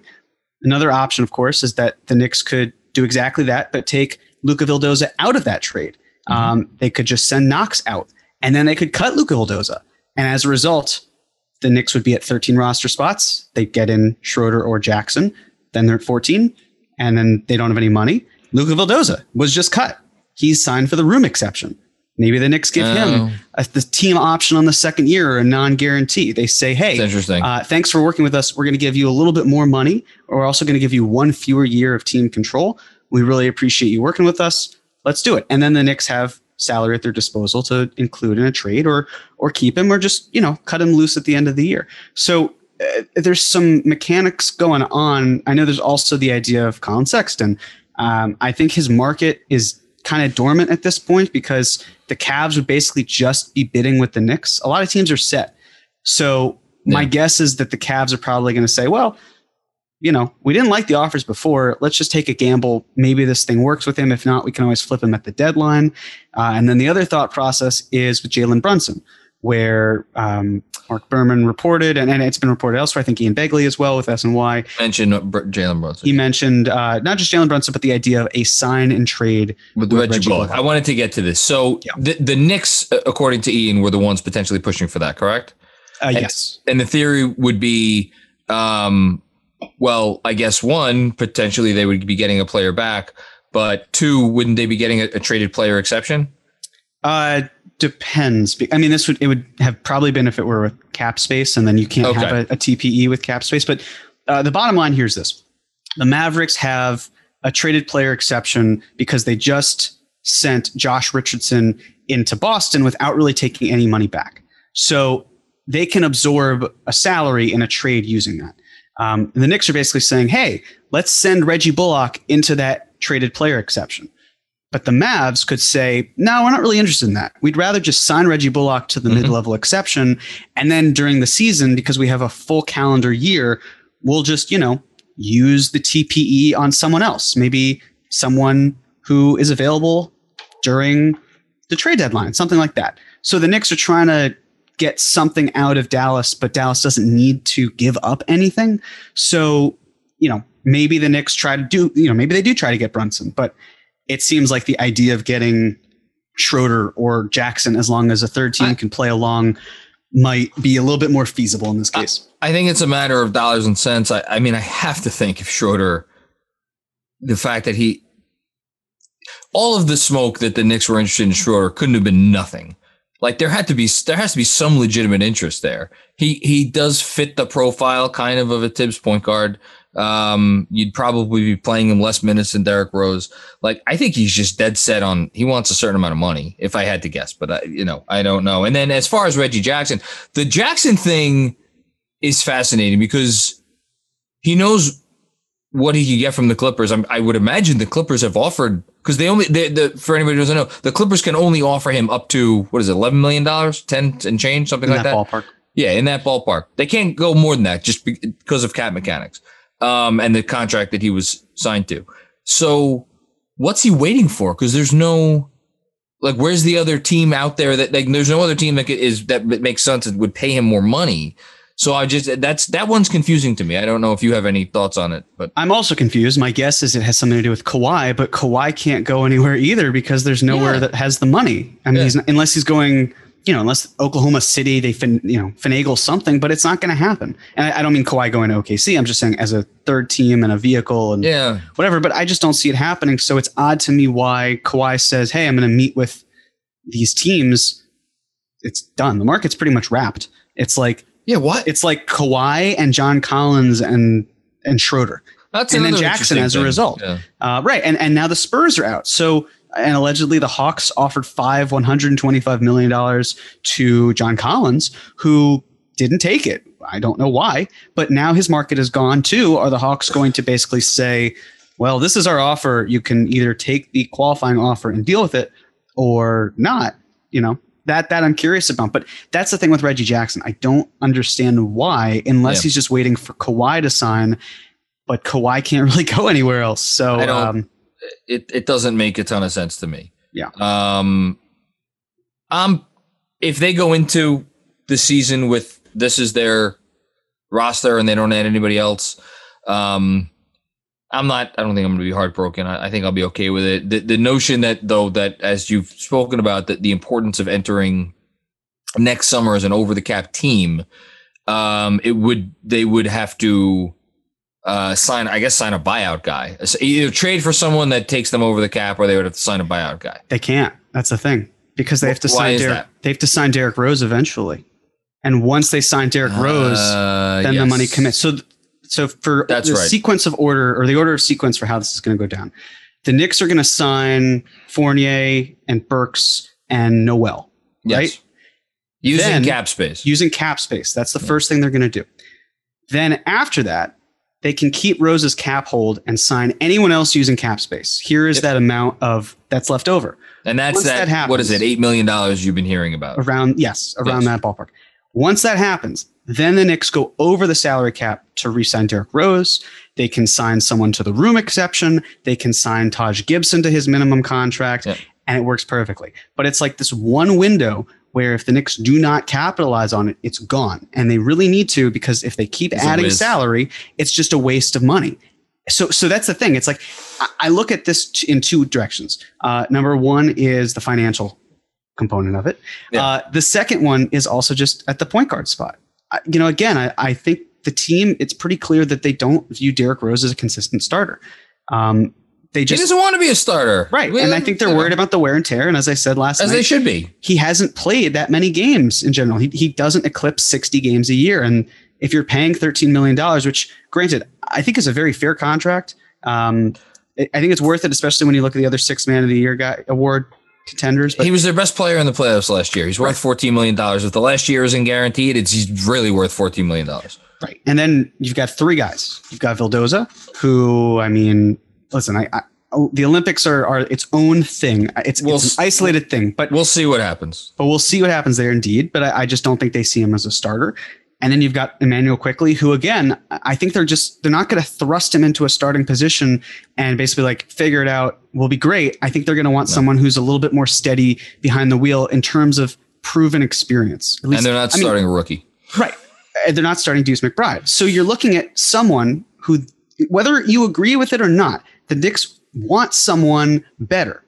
Another option, of course, is that the Knicks could do exactly that, but take Luca Vildoza out of that trade. Mm-hmm. Um, they could just send Knox out and then they could cut Luca Vildoza. And as a result, the Knicks would be at 13 roster spots. They'd get in Schroeder or Jackson. Then they're at 14 and then they don't have any money. Luca Vildoza was just cut. He's signed for the room exception. Maybe the Knicks give him oh. a, the team option on the second year or a non-guarantee. They say, "Hey. Uh, thanks for working with us. We're going to give you a little bit more money. We're also going to give you one fewer year of team control. We really appreciate you working with us. Let's do it." And then the Knicks have salary at their disposal to include in a trade or or keep him or just you know cut him loose at the end of the year. So uh, there's some mechanics going on. I know there's also the idea of Collin Sexton. Um, I think his market is kind of dormant at this point because the Cavs would basically just be bidding with the Knicks. A lot of teams are set. So yeah. my guess is that the Cavs are probably going to say, well, you know, we didn't like the offers before. Let's just take a gamble. Maybe this thing works with him. If not, we can always flip him at the deadline. Uh, and then the other thought process is with Jalen Brunson, where um, Marc Berman reported, and, and it's been reported elsewhere. I think Ian Begley as well with SNY mentioned Jalen Brunson. He mentioned uh, not just Jalen Brunson, but the idea of a sign and trade with, with Reggie, Reggie Bullock. I wanted to get to this. So yeah. the the Knicks, uh, according to Ian, were the ones potentially pushing for that. Correct? Uh, and, yes. And the theory would be, um, well, I guess one potentially they would be getting a player back, but two, wouldn't they be getting a, a traded player exception? Uh, depends. I mean, this would it would have probably been if it were with cap space, and then you can't okay. have a, a, TPE with cap space. But uh, the bottom line here is this: the Mavericks have a traded player exception because they just sent Josh Richardson into Boston without really taking any money back. So they can absorb a salary in a trade using that. Um, the Knicks are basically saying, "Hey, let's send Reggie Bullock into that traded player exception." But the Mavs could say, no, we're not really interested in that. We'd rather just sign Reggie Bullock to the mm-hmm. mid level exception. And then during the season, because we have a full calendar year, we'll just, you know, use the TPE on someone else, maybe someone who is available during the trade deadline, something like that. So the Knicks are trying to get something out of Dallas, but Dallas doesn't need to give up anything. So, you know, maybe the Knicks try to do, you know, maybe they do try to get Brunson, but it seems like the idea of getting Schroeder or Jackson, as long as a third team I, can play along, might be a little bit more feasible in this case. I, I think it's a matter of dollars and cents. I, I mean, I have to think if Schroeder, the fact that he, all of the smoke that the Knicks were interested in Schroeder couldn't have been nothing. Like there had to be, there has to be some legitimate interest there. He he does fit the profile kind of of a Thibs point guard. Um, you'd probably be playing him less minutes than Derrick Rose. Like, I think he's just dead set on he wants a certain amount of money, if I had to guess, but I, you know, I don't know. And then as far as Reggie Jackson, the Jackson thing is fascinating because he knows what he could get from the Clippers. I'm, i would imagine the Clippers have offered because they only they, the for anybody who doesn't know, the Clippers can only offer him up to what is it, eleven million dollars, ten and change, something in like that. that. Ballpark. Yeah, in that ballpark. They can't go more than that just because of cap mechanics um, and the contract that he was signed to. So what's he waiting for? Because there's no like, where's the other team out there that like, there's no other team that is that makes sense that would pay him more money. So I just that's that one's confusing to me. I don't know if you have any thoughts on it, but I'm also confused. My guess is it has something to do with Kawhi, but Kawhi can't go anywhere either because there's nowhere yeah. that has the money. I mean, yeah. he's not, unless he's going you know, unless Oklahoma City they fin, you know finagle something, but it's not going to happen. And I, I, don't mean Kawhi going to OKC. I'm just saying as a third team and a vehicle and yeah. whatever. But I just don't see it happening. So it's odd to me why Kawhi says, "Hey, I'm going to meet with these teams." It's done. The market's pretty much wrapped. It's like yeah, what? It's like Kawhi and John Collins and and Schroeder. That's and then Jackson as a result. Yeah. Uh, right. And and now the Spurs are out. So and allegedly the Hawks offered five $125 million to John Collins, who didn't take it. I don't know why, but now his market is gone too. Are the Hawks going to basically say, well, this is our offer. You can either take the qualifying offer and deal with it or not, you know? That that I'm curious about, but that's the thing with Reggie Jackson. I don't understand why, unless yeah. he's just waiting for Kawhi to sign, but Kawhi can't really go anywhere else. So um, it, it doesn't make a ton of sense to me. Yeah. Um, um, if they go into the season with this is their roster and they don't add anybody else, um, I'm not. I don't think I'm going to be heartbroken. I, I, think I'll be okay with it. The, the notion that though that as you've spoken about that the importance of entering next summer as an over the cap team, um, it would they would have to uh, sign, I guess, sign a buyout guy. Either trade for someone that takes them over the cap, or they would have to sign a buyout guy. They can't. That's the thing. because they have to sign Derrick. They have to sign Derrick Rose eventually, and once they sign Derrick Rose, uh, then yes. the money commits. So, so for That's the right. sequence of order or the order of sequence for how this is going to go down, the Knicks are going to sign Fournier and Burks and Noel, yes. right? Using then, cap space. Using cap space. That's the yeah. first thing they're going to do. Then after that, they can keep Rose's cap hold and sign anyone else using cap space. Here is yep. that amount of that's left over. And that's that, that happens, what is it? Eight million dollars you've been hearing about. Around yes, around yes. that ballpark. Once that happens, then the Knicks go over the salary cap to re-sign Derrick Rose. They can sign someone to the room exception. They can sign Taj Gibson to his minimum contract, and it works perfectly. But it's like this one window where if the Knicks do not capitalize on it, it's gone. And they really need to because if they keep it's adding salary, it's just a waste of money. So, so that's the thing. It's like I look at this in two directions. Uh, number one is the financial component of it. Yeah. Uh, the second one is also just at the point guard spot. I, you know, again, I, I, think the team. It's pretty clear that they don't view Derrick Rose as a consistent starter. Um, they just he doesn't want to be a starter, right? We and I think they're worried about the wear and tear. And as I said last as night, they should be. He hasn't played that many games in general. He he doesn't eclipse sixty games a year. And if you're paying thirteen million dollars, which granted I think is a very fair contract, um, I think it's worth it, especially when you look at the other six man of the year guy award contenders. But he was their best player in the playoffs last year. He's worth fourteen million dollars. If the last year isn't guaranteed, it's he's really worth fourteen million dollars. Right, and then you've got three guys. You've got Vildoza, who I mean, listen, I, I oh, the Olympics are, are its own thing. It's, we'll, it's an isolated thing, but we'll see what happens. But we'll see what happens there, indeed. But I, I just don't think they see him as a starter. And then you've got Immanuel Quickley, who again, I think they're just they're not going to thrust him into a starting position and basically like figure it out will be great. I think they're going to want no. someone who's a little bit more steady behind the wheel in terms of proven experience. Least, and they're not starting mean, a rookie, right? They're not starting Deuce McBride. So you're looking at someone who, whether you agree with it or not, the Knicks want someone better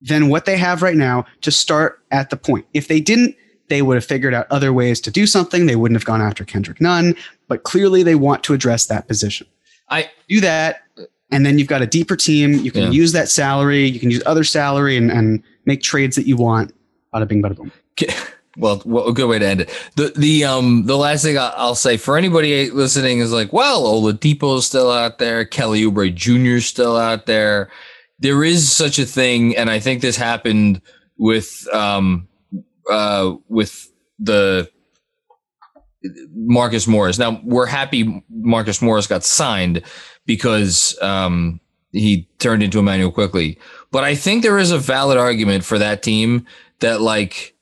than what they have right now to start at the point. If they didn't, they would have figured out other ways to do something. They wouldn't have gone after Kendrick Nunn, but clearly they want to address that position. I do that, and then you've got a deeper team. You can yeah. use that salary, you can use other salary, and, and make trades that you want. Bada bing, bada boom. Well, a good way to end it. The the um the last thing I'll say for anybody listening is like, well, Oladipo is still out there, Kelly Oubre Jr. is still out there. There is such a thing, and I think this happened with um uh with the Marcus Morris. Now we're happy Marcus Morris got signed because um he turned into Immanuel Quickley, but I think there is a valid argument for that team that like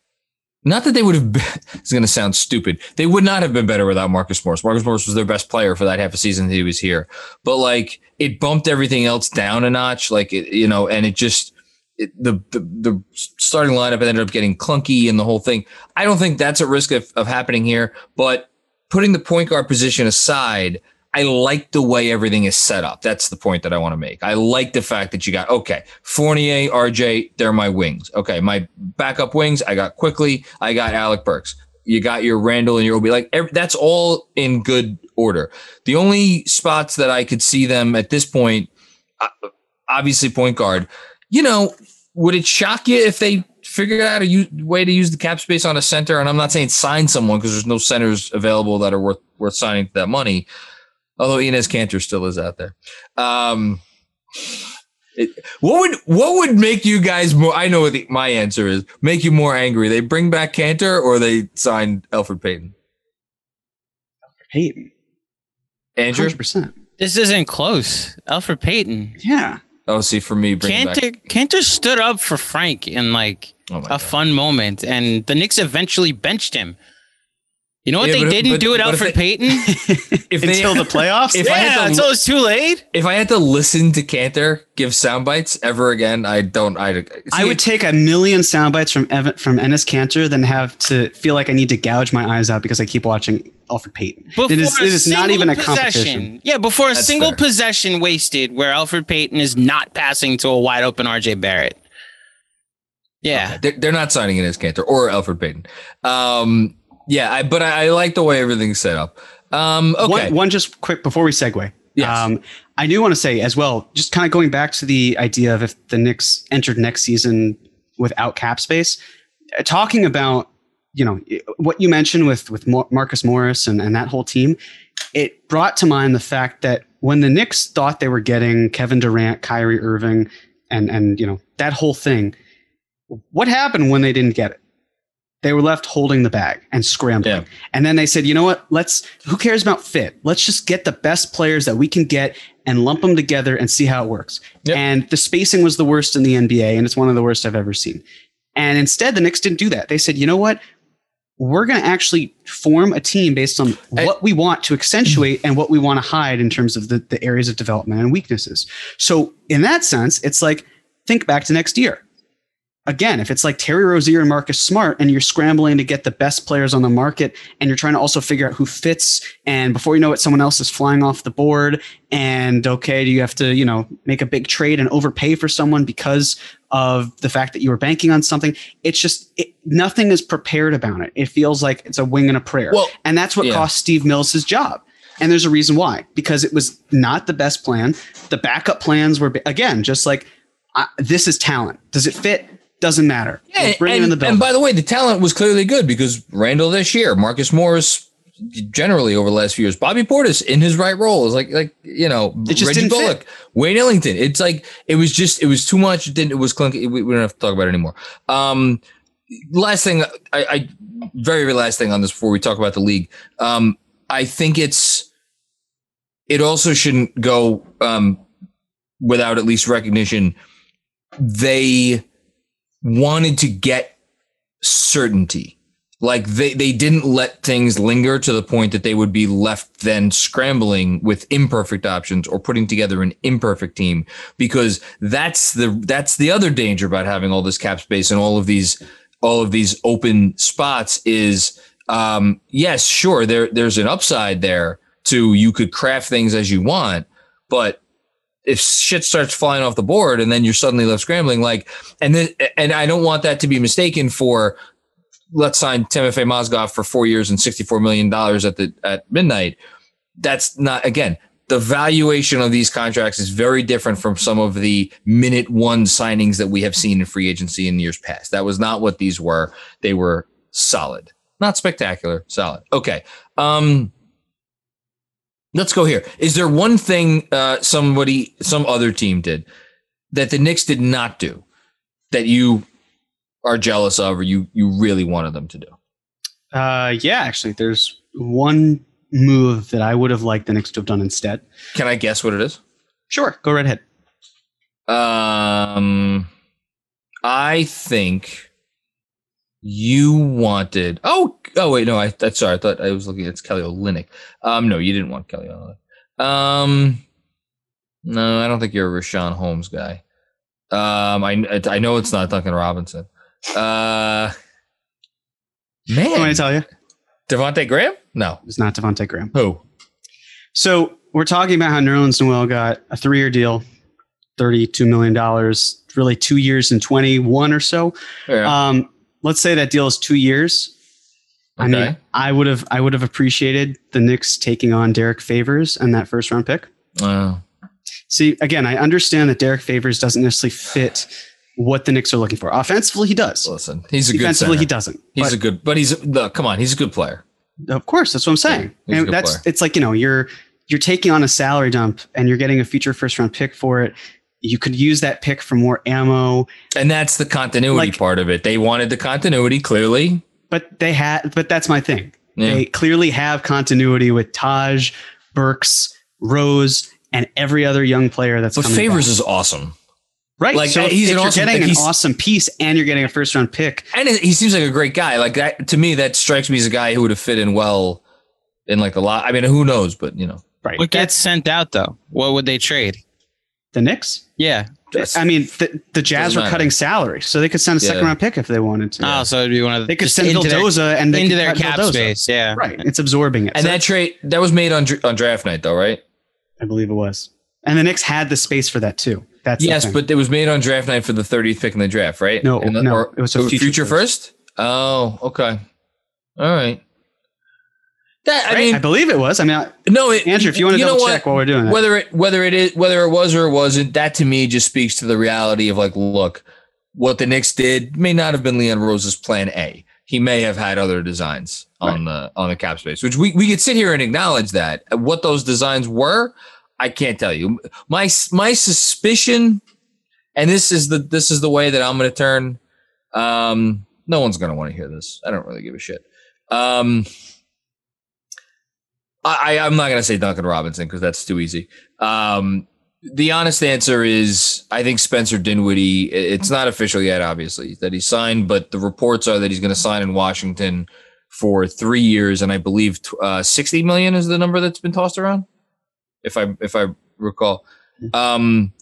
not that they would have been, it's going to sound stupid. They would not have been better without Marcus Morris. Marcus Morris was their best player for that half a season that he was here. But like it bumped everything else down a notch. Like, it, you know, and it just, it, the, the, the starting lineup ended up getting clunky and the whole thing. I don't think that's a risk of, of happening here, but putting the point guard position aside, I like the way everything is set up. That's the point that I want to make. I like the fact that you got, okay, Fournier, RJ, they're my wings. Okay, my backup wings, I got Quickley. I got Alec Burks. You got your Randle and your Obi. Like, every, that's all in good order. The only spots that I could see them at this point, uh, obviously point guard, you know, would it shock you if they figured out a u- way to use the cap space on a center? And I'm not saying sign someone because there's no centers available that are worth worth signing that money. Although Enes Kanter still is out there. Um, it, what would what would make you guys more? I know what the, my answer is. Make you more angry? They bring back Kanter or they sign Elfrid Payton? Elfrid Payton. Andrew, percent. This isn't close. Elfrid Payton. Yeah. Oh, see, for me, Kanter, back- Kanter stood up for Frank in like oh a God. fun moment, and the Knicks eventually benched him. You know what yeah, they didn't but, do it Elfrid Payton if they, until the playoffs. If yeah, I had to, until it's too late. If I had to listen to Kanter give sound bites ever again, I don't. I see, I would take a million sound bites from Evan, from Enes Kanter than have to feel like I need to gouge my eyes out because I keep watching Elfrid Payton. Before it is, it is not even a competition. Yeah, before a That's single fair. possession wasted where Elfrid Payton is not passing to a wide open RJ Barrett. Yeah, okay. they're, they're, not signing Enes Kanter or Elfrid Payton. Um, yeah, I, but I, I, like the way everything's set up. Um, okay. One, one, just quick before we segue. Yes. Um, I do want to say as well, just kind of going back to the idea of if the Knicks entered next season without cap space. Uh, talking about you know what you mentioned with with Marcus Morris and, and that whole team, it brought to mind the fact that when the Knicks thought they were getting Kevin Durant, Kyrie Irving, and and you know that whole thing, what happened when they didn't get it? They were left holding the bag and scrambling. Yeah. And then they said, you know what? Let's, who cares about fit? Let's just get the best players that we can get and lump them together and see how it works. Yep. And the spacing was the worst in the NBA, and it's one of the worst I've ever seen. And instead, the Knicks didn't do that. They said, you know what? We're going to actually form a team based on what we want to accentuate and what we want to hide in terms of the, the areas of development and weaknesses. So, in that sense, it's like, think back to next year again, if it's like Terry Rozier and Marcus Smart and you're scrambling to get the best players on the market and you're trying to also figure out who fits and before you know it, someone else is flying off the board and okay, do you have to, you know, make a big trade and overpay for someone because of the fact that you were banking on something? It's just, it, nothing is prepared about it. It feels like it's a wing and a prayer. Well, and that's what yeah. cost Steve Mills his job. And there's a reason why, because it was not the best plan. The backup plans were, again, just like, uh, this is talent. Does it fit? Doesn't matter. Yeah, bring and, him in the And by the way, the talent was clearly good because Randle this year, Marcus Morris generally over the last few years, Bobby Portis in his right role is like like you know it just Reggie Bullock, fit. Wayne Ellington. It's like it was just it was too much. It didn't it was clunky. We, we don't have to talk about it anymore. Um, last thing, I, I very very last thing on this before we talk about the league. Um, I think it's it also shouldn't go um, without at least recognition. They wanted to get certainty. Like they, they didn't let things linger to the point that they would be left then scrambling with imperfect options or putting together an imperfect team because that's the that's the other danger about having all this cap space and all of these all of these open spots is um, yes, sure, there there's an upside there to you could craft things as you want, but if shit starts flying off the board and then you're suddenly left scrambling, like, and then, and I don't want that to be mistaken for let's sign Timofey Mozgov for four years and $64 million at the, at midnight. That's not, again, the valuation of these contracts is very different from some of the minute one signings that we have seen in free agency in years past. That was not what these were. They were solid, not spectacular, solid. Okay. Um, Let's go here. Is there one thing uh, somebody, some other team did that the Knicks did not do that you are jealous of, or you you really wanted them to do? Uh, yeah, actually, there's one move that I would have liked the Knicks to have done instead. Can I guess what it is? Sure, go right ahead. Um, I think you wanted. Oh, oh wait, no, I. That's sorry. I thought I was looking at Kelly Olynyk. Um, no, you didn't want Kelly Olynyk. Um, no, I don't think you're a Richaun Holmes guy. Um, I I know it's not Duncan Robinson. Uh, man, want to tell you, Devonte Graham? No, it's not Devonte Graham. Who? So we're talking about how Nerlens Noel got a three-year deal, thirty-two million dollars, really two years and twenty-one or so. Yeah. Um, let's say that deal is two years. Okay. I mean, I would have I would have appreciated the Knicks taking on Derrick Favors and that first round pick. Wow. See, again, I understand that Derrick Favors doesn't necessarily fit what the Knicks are looking for. Offensively, he does. Listen, he's a good. Defensively, he doesn't. He's a good, but he's look. Come on, he's a good player. Of course, that's what I'm saying. Yeah, and that's player. it's like you know you're you're taking on a salary dump and you're getting a future first round pick for it you could use that pick for more ammo. And that's the continuity like, part of it. They wanted the continuity clearly. But they had but that's my thing. Yeah. They clearly have continuity with Taj, Burks, Rose, and every other young player that's But Favors back. is awesome. Right. Like so uh, he's if you're awesome, getting like an awesome piece and you're getting a first round pick. And he seems like a great guy. Like that to me, that strikes me as a guy who would have fit in well in like a lot. I mean, who knows, but you know. Right. What gets sent out though? What would they trade? The Knicks? Yeah. I mean, the, the Jazz were cutting salary, so they could send a yeah. second round pick if they wanted to. Oh, so it'd be one of the, they could send Vildoza and they into their cap Vildoza. space. Yeah, right. It's absorbing it. And so that trade that was made on on draft night, though, right? I believe it was. And the Knicks had the space for that too. That's yes, but it was made on draft night for the 30th pick in the draft, right? No, the, no, or, it was a future, future first. first. Oh, okay. All right. That I mean, I believe it was. I mean, no, it, Andrew, if you want to double check while we're doing that, whether it whether it is whether it was or it wasn't, that to me just speaks to the reality of like, look, what the Knicks did may not have been Leon Rose's plan A. He may have had other designs on right. the on the cap space, which we, we could sit here and acknowledge that. What those designs were, I can't tell you. My my suspicion, and this is the this is the way that I'm going to turn. Um, no one's going to want to hear this. I don't really give a shit. Um, I, I'm not going to say Duncan Robinson because that's too easy. Um, the honest answer is I think Spencer Dinwiddie, it's not official yet, obviously, that he signed, but the reports are that he's going to sign in Washington for three years. And I believe uh, 60 million is the number that's been tossed around, if I, if I recall. Um,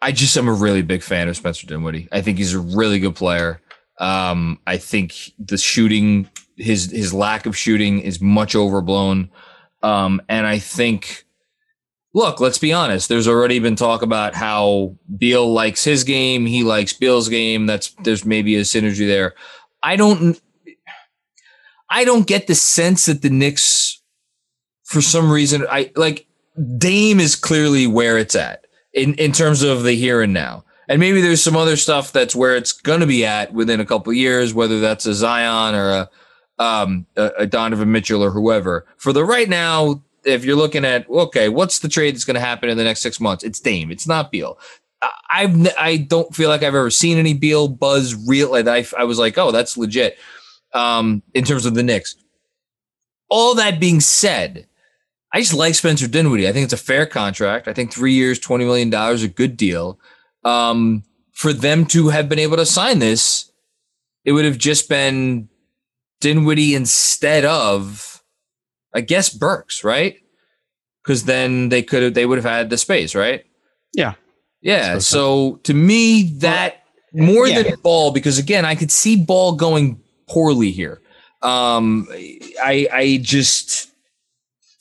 I just am a really big fan of Spencer Dinwiddie. I think he's a really good player. Um, I think the shooting, his his lack of shooting is much overblown. Um, and I think look, let's be honest. There's already been talk about how Beal likes his game, he likes Beal's game. That's there's maybe a synergy there. I don't I don't get the sense that the Knicks for some reason I like Dame is clearly where it's at in in terms of the here and now. And maybe there's some other stuff that's where it's going to be at within a couple years, whether that's a Zion or a um, a, Donovan Mitchell or whoever. For the right now, if you're looking at okay, what's the trade that's going to happen in the next six months? It's Dame. It's not Beal. I've I don't feel like I've ever seen any Beal buzz real. Like I, I was like, oh, that's legit. Um, in terms of the Knicks. All that being said, I just like Spencer Dinwiddie. I think it's a fair contract. I think three years, twenty million dollars, a good deal. Um, for them to have been able to sign this, it would have just been Dinwiddie instead of I guess Burks, right? Because then they could have they would have had the space, right? Yeah. Yeah. So to me, that more yeah. than ball, because again, I could see ball going poorly here. Um, I I just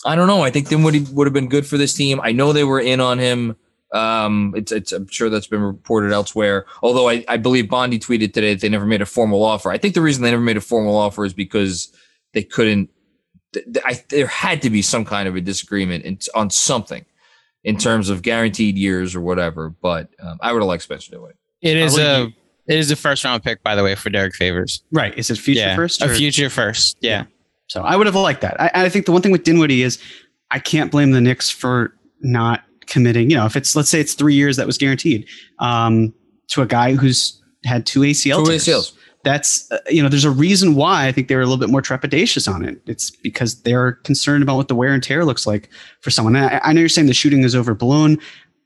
I don't know. I think Dinwiddie would have been good for this team. I know they were in on him. Um, it's, it's I'm sure that's been reported elsewhere. Although I, I believe Bondy tweeted today that they never made a formal offer. I think the reason they never made a formal offer is because they couldn't I, there had to be some kind of a disagreement in, on something in terms of guaranteed years or whatever. But um, I would have liked Spencer to Dinwiddie. It is a you. it is the first round pick, by the way, for Derrick Favors. Right? Is it future yeah, first? Or? A future first. Yeah. yeah. So I would have liked that. I, I think the one thing with Dinwiddie is I can't blame the Knicks for not committing. You know, if it's let's say it's three years that was guaranteed um, to a guy who's had two ACL. Two ACLs that's uh, you know there's a reason why I think they were a little bit more trepidatious on it. It's because they're concerned about what the wear and tear looks like for someone. I, I, know you're saying the shooting is overblown.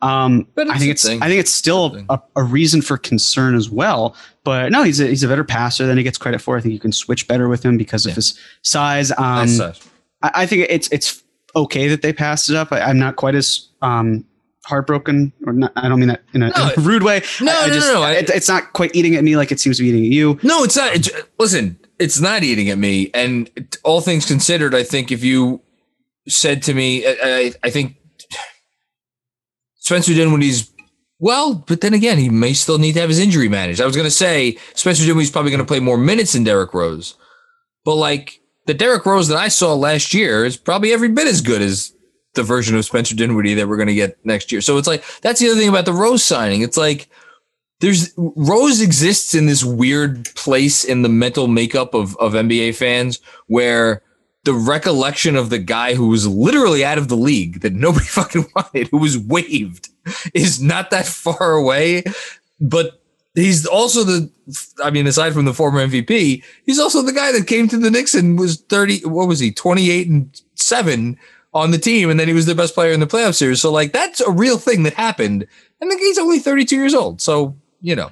Um, but I think it's thing. I think it's still a, a, reason for concern as well. But no, he's a, he's a better passer than he gets credit for. I think you can switch better with him because yeah. of his size. Um, nice size. I, I, think it's it's okay that they passed it up. I, am not quite as um, heartbroken or not, I don't mean that in a, no, in a rude way. No, I, I no, just, no, no. It, it's not quite eating at me like it seems to be eating at you. No, it's not. Listen, it's not eating at me. And all things considered, I think if you said to me, I, I think Spencer Dinwiddie's well, but then again, he may still need to have his injury managed. I was going to say Spencer Dinwiddie's probably going to play more minutes than Derrick Rose, but like the Derrick Rose that I saw last year is probably every bit as good as the version of Spencer Dinwiddie that we're going to get next year. So it's like that's the other thing about the Rose signing. It's like there's Rose exists in this weird place in the mental makeup of of NBA fans where the recollection of the guy who was literally out of the league that nobody fucking wanted, who was waived, is not that far away. But he's also the, I mean, aside from the former MVP, he's also the guy that came to the Knicks and was 30, what was he, 28 and seven on the team, and then he was the best player in the playoff series. So like that's a real thing that happened, and the he's only 32 years old. So you know.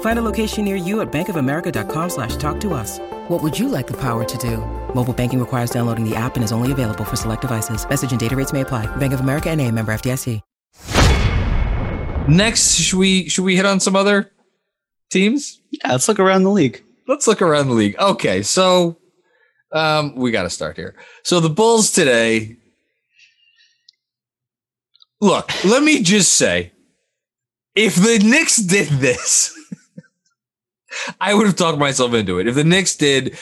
Find a location near you at bankofamerica.com slash talk to us. What would you like the power to do? Mobile banking requires downloading the app and is only available for select devices. Message and data rates may apply. Bank of America and a member FDIC. Next, should we should we hit on some other teams? Yeah, let's look around the league. Let's look around the league. Okay, so um, we got to start here. So the Bulls today. Look, let me just say, if the Knicks did this, I would have talked myself into it. If the Knicks did,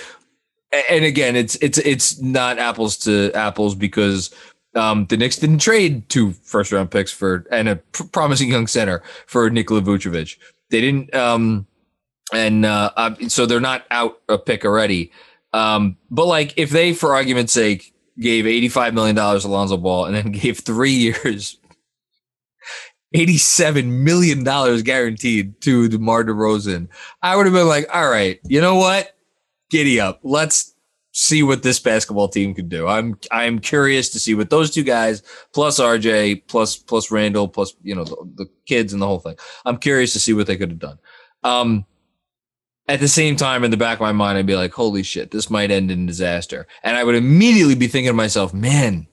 and again, it's it's it's not apples to apples because um, the Knicks didn't trade two first round picks for and a pr- promising young center for Nikola Vucevic. They didn't, um, and uh, uh, so they're not out a pick already. Um, but like, if they, for argument's sake, gave eighty five million dollars to Lonzo Ball and then gave three years, eighty seven million dollars guaranteed to DeMar DeRozan, I would have been like, all right, you know what, giddy up, let's see what this basketball team could do. I'm I'm curious to see what those two guys plus RJ plus plus Randall plus you know the, the kids and the whole thing. I'm curious to see what they could have done. Um, at the same time, in the back of my mind, I'd be like, "Holy shit, this might end in disaster," and I would immediately be thinking to myself, "Man,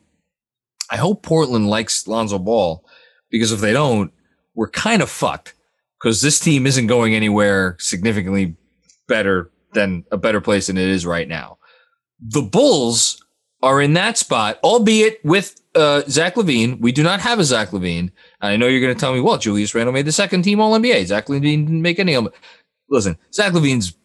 I hope Portland likes Lonzo Ball because if they don't, we're kind of fucked because this team isn't going anywhere significantly better than a better place than it is right now." the Bulls are in that spot, albeit with uh, Zach LaVine. We do not have a Zach LaVine. I know you're going to tell me, well, Julius Randle made the second team All NBA. Zach LaVine didn't make any. Listen, Zach LaVine's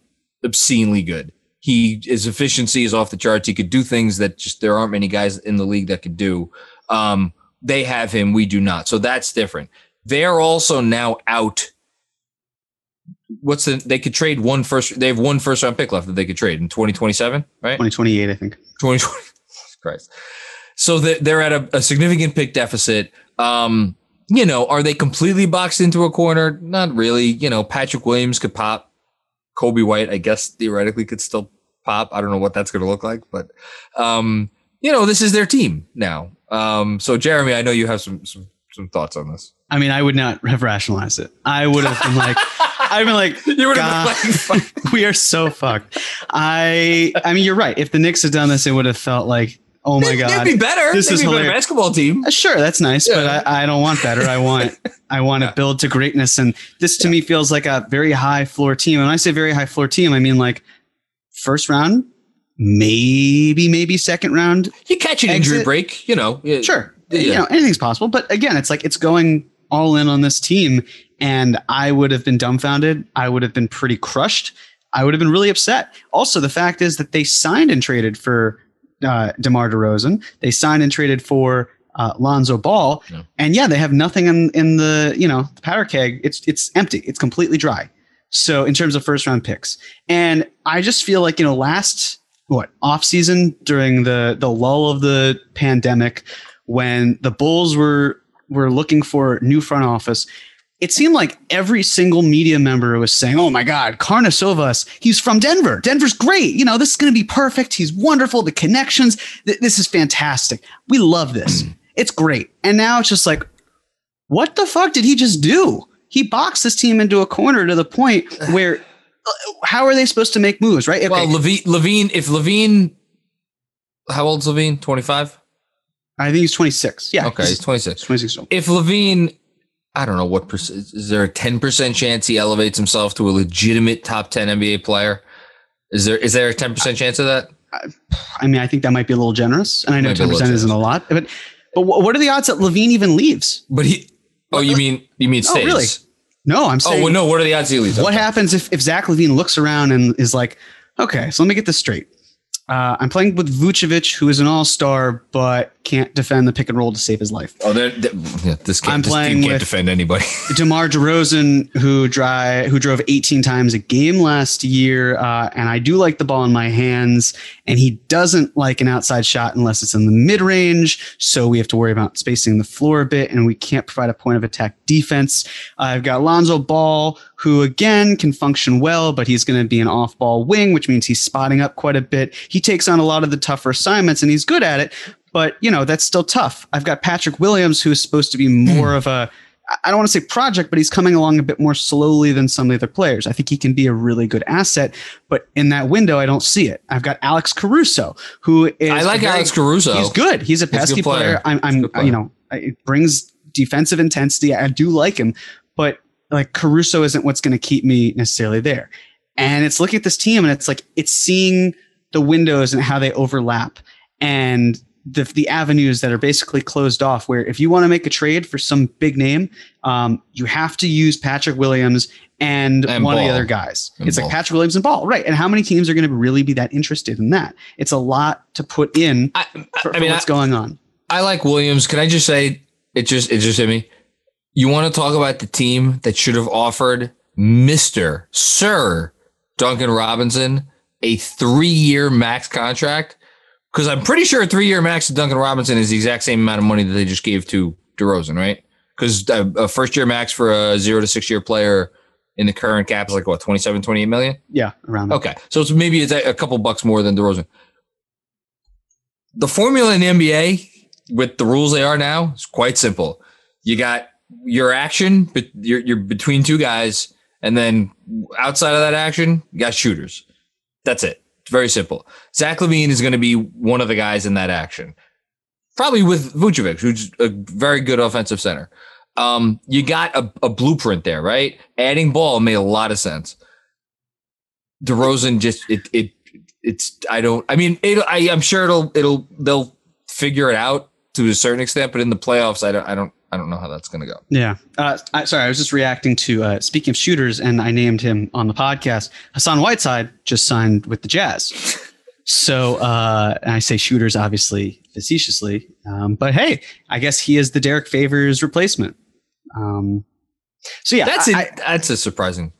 obscenely good. He his efficiency is off the charts. He could do things that just there aren't many guys in the league that could do. Um, they have him. We do not. So that's different. They're also now out. What's the they could trade one first they have one first round pick left that they could trade in 2027 right? 2028 i think. 2020 christ. So they're at a, a, significant pick deficit. Um you know are they completely boxed into a corner? Not really. You know patrick williams could pop. Coby white i guess theoretically could still pop. I don't know what that's going to look like but um you know this is their team now um so jeremy i know you have some some, some thoughts on this I mean, I would not have rationalized it. I would have been like, I've been like, you would have been like, we are so fucked. I, I mean, you're right. If the Knicks had done this, it would have felt like, oh my god, they'd be better. This they'd is a better basketball team. Uh, sure, that's nice, yeah. but I, I, don't want better. I want, I want to build to greatness, and this to yeah. me feels like a very high floor team. And when I say very high floor team, I mean like first round, maybe, maybe second round. You catch an exit. injury break, you know. Sure, yeah. you know anything's possible. But again, it's like it's going all in on this team. And I would have been dumbfounded. I would have been pretty crushed. I would have been really upset. Also, the fact is that they signed and traded for uh, DeMar DeRozan. They signed and traded for uh, Lonzo Ball. Yeah. And yeah, they have nothing in, in the, you know, the powder keg. It's, it's empty. It's completely dry. So in terms of first round picks, and I just feel like, you know, last what off season during the, the lull of the pandemic, when the Bulls were were looking for new front office, it seemed like every single media member was saying, "Oh my God, Karnisovas, he's from Denver. Denver's great. You know, this is going to be perfect. He's wonderful. The connections, th- this is fantastic. We love this. Mm. it's great." And now it's just like, what the fuck did he just do? He boxed this team into a corner to the point where, how are they supposed to make moves? Right? Okay. Well, LaVine, LaVine, if LaVine, how old's LaVine? Twenty five. I think he's 26. Yeah. Okay, he's 26. 26. If LaVine, I don't know what percent, is there a 10% chance he elevates himself to a legitimate top 10 NBA player? Is there is there a 10% chance of that? I mean, I think that might be a little generous, and I know 10% isn't a lot, but but what are the odds that LaVine even leaves? But he Oh, you mean you mean stays? Oh, really? No, I'm saying Oh, well, no, what are the odds he leaves? What okay. happens if if Zach LaVine looks around and is like, "Okay, so let me get this straight. Uh, I'm playing with Vucevic, who is an all star, but can't defend the pick and roll to save his life. Oh, they're, they're, yeah, this, I'm this playing team can't defend anybody. DeMar DeRozan, who dry, who drove 18 times a game last year, uh, and I do like the ball in my hands, and he doesn't like an outside shot unless it's in the mid range. So we have to worry about spacing the floor a bit, and we can't provide a point of attack defense. Uh, I've got Lonzo Ball, who again can function well, but he's going to be an off ball wing, which means he's spotting up quite a bit. He takes on a lot of the tougher assignments, and he's good at it but you know that's still tough. I've got Patrick Williams, who is supposed to be hmm. more of a I don't want to say project, but he's coming along a bit more slowly than some of the other players. I think he can be a really good asset, but in that window, I don't see it. I've got Alex Caruso, who is I like very, Alex Caruso. He's good. He's a pesky player. player. I'm, I'm player. you know, it brings defensive intensity. I do like him, but like Caruso isn't what's going to keep me necessarily there. And it's looking at this team, and it's like it's seeing the windows and how they overlap. And the the avenues that are basically closed off. Where if you want to make a trade for some big name, um, you have to use Patrick Williams and, and one Ball. of the other guys. And it's Ball. like Patrick Williams and Ball, right? And how many teams are going to really be that interested in that? It's a lot to put in I, for, I mean, what's I, going on. I like Williams. Can I just say it? Just it just hit me. You want to talk about the team that should have offered Mister Sir Duncan Robinson a three-year max contract? Because I'm pretty sure a three year max to Duncan Robinson is the exact same amount of money that they just gave to DeRozan, right? Because a, first year max for a zero to six year player in the current cap is like what 27, 28 million? Yeah, around that. Okay. So it's maybe it's a, a couple bucks more than DeRozan. The formula in the NBA with the rules they are now is quite simple. You got your action, but you're, you're between two guys, and then outside of that action, you got shooters. That's it. It's very simple. Zach LaVine is going to be one of the guys in that action, probably with Vucevic, who's a very good offensive center. Um, you got a, a blueprint there, right? Adding ball made a lot of sense. DeRozan just it it it's I don't I mean it I I'm sure it'll it'll they'll figure it out to a certain extent, but in the playoffs I don't I don't I don't know how that's going to go. Yeah. Uh, I, sorry, I was just reacting to uh, speaking of shooters, and I named him on the podcast. Hassan Whiteside just signed with the Jazz. So uh, I say shooters, obviously facetiously, um, but hey, I guess he is the Derrick Favors replacement. Um, so yeah, that's I, a, that's a surprising.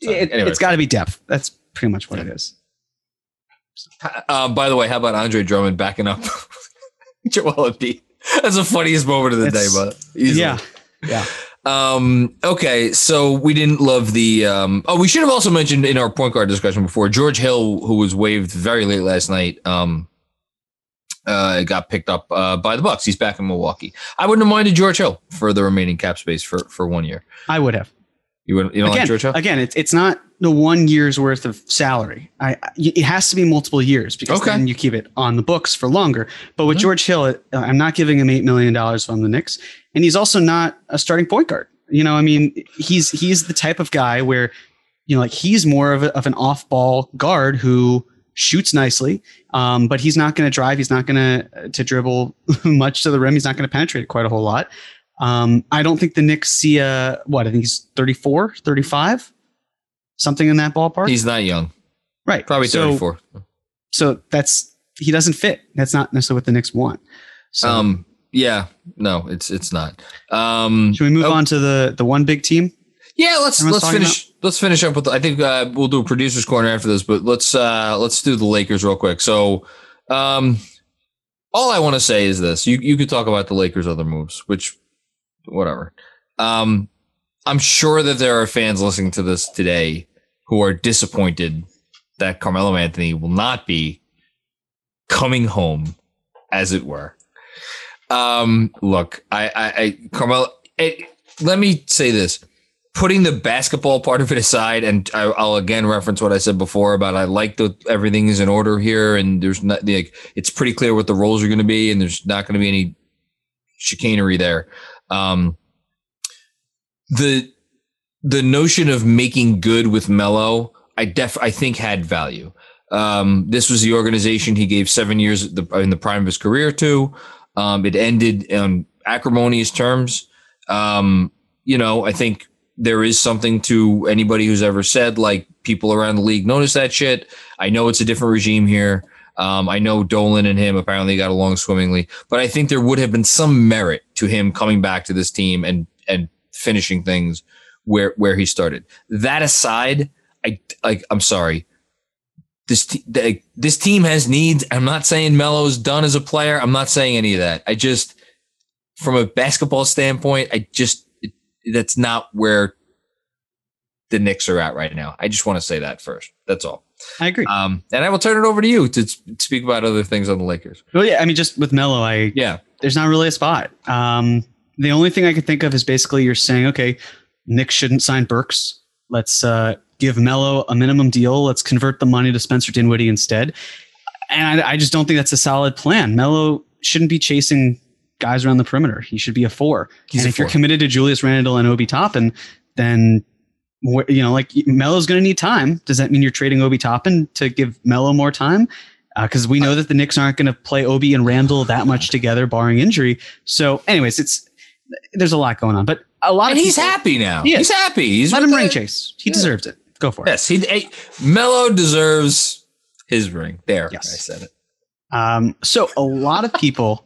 It, has got to be depth. That's pretty much what yeah. it is. Uh, by the way, how about Andre Drummond backing up Joel Embiid? That's the funniest moment of the it's, day, but easily. yeah, yeah. Um, okay, so we didn't love the. Um, oh, we should have also mentioned in our point guard discussion before George Hill, who was waived very late last night. Um, uh, got picked up uh, by the Bucks. He's back in Milwaukee. I wouldn't have minded George Hill for the remaining cap space for for one year. I would have. You wouldn't. you don't again, like George Hill? Again, it's it's not the one year's worth of salary. I, it has to be multiple years because okay. then you keep it on the books for longer. But with mm-hmm. George Hill, uh, I'm not giving him eight million dollars from the Knicks, and he's also not a starting point guard. You know, I mean, he's he's the type of guy where, you know, like he's more of, a, of an off ball guard who shoots nicely, um, but he's not going to drive. He's not going to to dribble much to the rim. He's not going to penetrate quite a whole lot. Um, I don't think the Knicks see a, what, I think he's 34, 35, something in that ballpark. He's not young. Right. Probably 34. So, so that's, he doesn't fit. That's not necessarily what the Knicks want. So, um, yeah, no, it's, it's not. Um, should we move oh, on to the, the one big team? Yeah, let's, Everyone's let's finish, about? let's finish up with, the, I think, uh, we'll do a producer's corner after this, but let's, uh, let's do the Lakers real quick. So, um, all I want to say is this: you you could talk about the Lakers' other moves, which whatever. Um, I'm sure that there are fans listening to this today who are disappointed that Carmelo Anthony will not be coming home, as it were. Um, look, I, I, I Carmelo, it, let me say this. Putting the basketball part of it aside, and I, will again reference what I said before about I like that everything is in order here, and there's not like it's pretty clear what the roles are going to be, and there's not going to be any chicanery there. Um, the the notion of making good with Melo, I def I think had value. Um, this was the organization he gave seven years in the prime of his career to. Um, it ended on acrimonious terms. Um, you know, I think there is something to anybody who's ever said like people around the league notice that shit. I know it's a different regime here. Um, I know Dolan and him apparently got along swimmingly, but I think there would have been some merit to him coming back to this team and finishing things where where he started. That aside, I like I'm sorry. This the, this team has needs. I'm not saying Melo's done as a player. I'm not saying any of that. I just from a basketball standpoint, I just it, that's not where the Knicks are at right now. I just want to say that first. That's all. I agree. Um, and I will turn it over to you to speak about other things on the Lakers. Well, yeah, I mean, just with Melo, I yeah, there's not really a spot. Um, the only thing I could think of is basically you're saying, okay, Knicks shouldn't sign Burks. Let's uh, give Melo a minimum deal. Let's convert the money to Spencer Dinwiddie instead. And I, I just don't think that's a solid plan. Melo shouldn't be chasing guys around the perimeter. He should be a four. He's and a if you you're committed to Julius Randle and Obi Toppin, then you know, like Melo's going to need time. Does that mean you're trading Obi Toppin to give Melo more time? Because uh, we know that the Knicks aren't going to play Obi and Randle that much together, barring injury. So, anyways, it's there's a lot going on, but a lot and of he's happy now. He he's happy. He's let him ring chase. He yeah. deserves it. Go for it. Yes, he, Melo deserves his ring. There, yes. I said it. Um, so a lot of people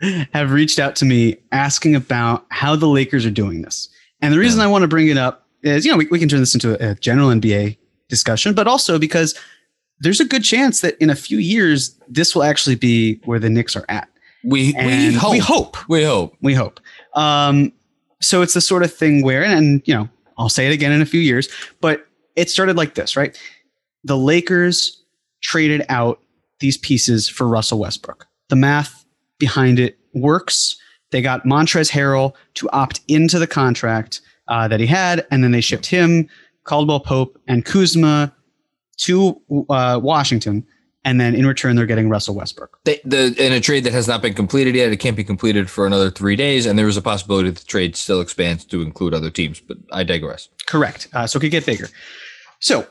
have reached out to me asking about how the Lakers are doing this. And the reason yeah. I want to bring it up is, you know, we, we can turn this into a, a general NBA discussion, but also because there's a good chance that in a few years, this will actually be where the Knicks are at. We, we hope. We hope. We hope. We hope. Um, so it's the sort of thing where, and, and, you know, I'll say it again in a few years, but it started like this, right? The Lakers traded out these pieces for Russell Westbrook. The math behind it works. They got Montrezl Harrell to opt into the contract uh, that he had, and then they shipped him, Caldwell Pope, and Kuzma to uh, Washington. And then in return, they're getting Russell Westbrook. They, the, in a trade that has not been completed yet, it can't be completed for another three days, and there is a possibility that the trade still expands to include other teams. But I digress. Correct. Uh, so it could get bigger. So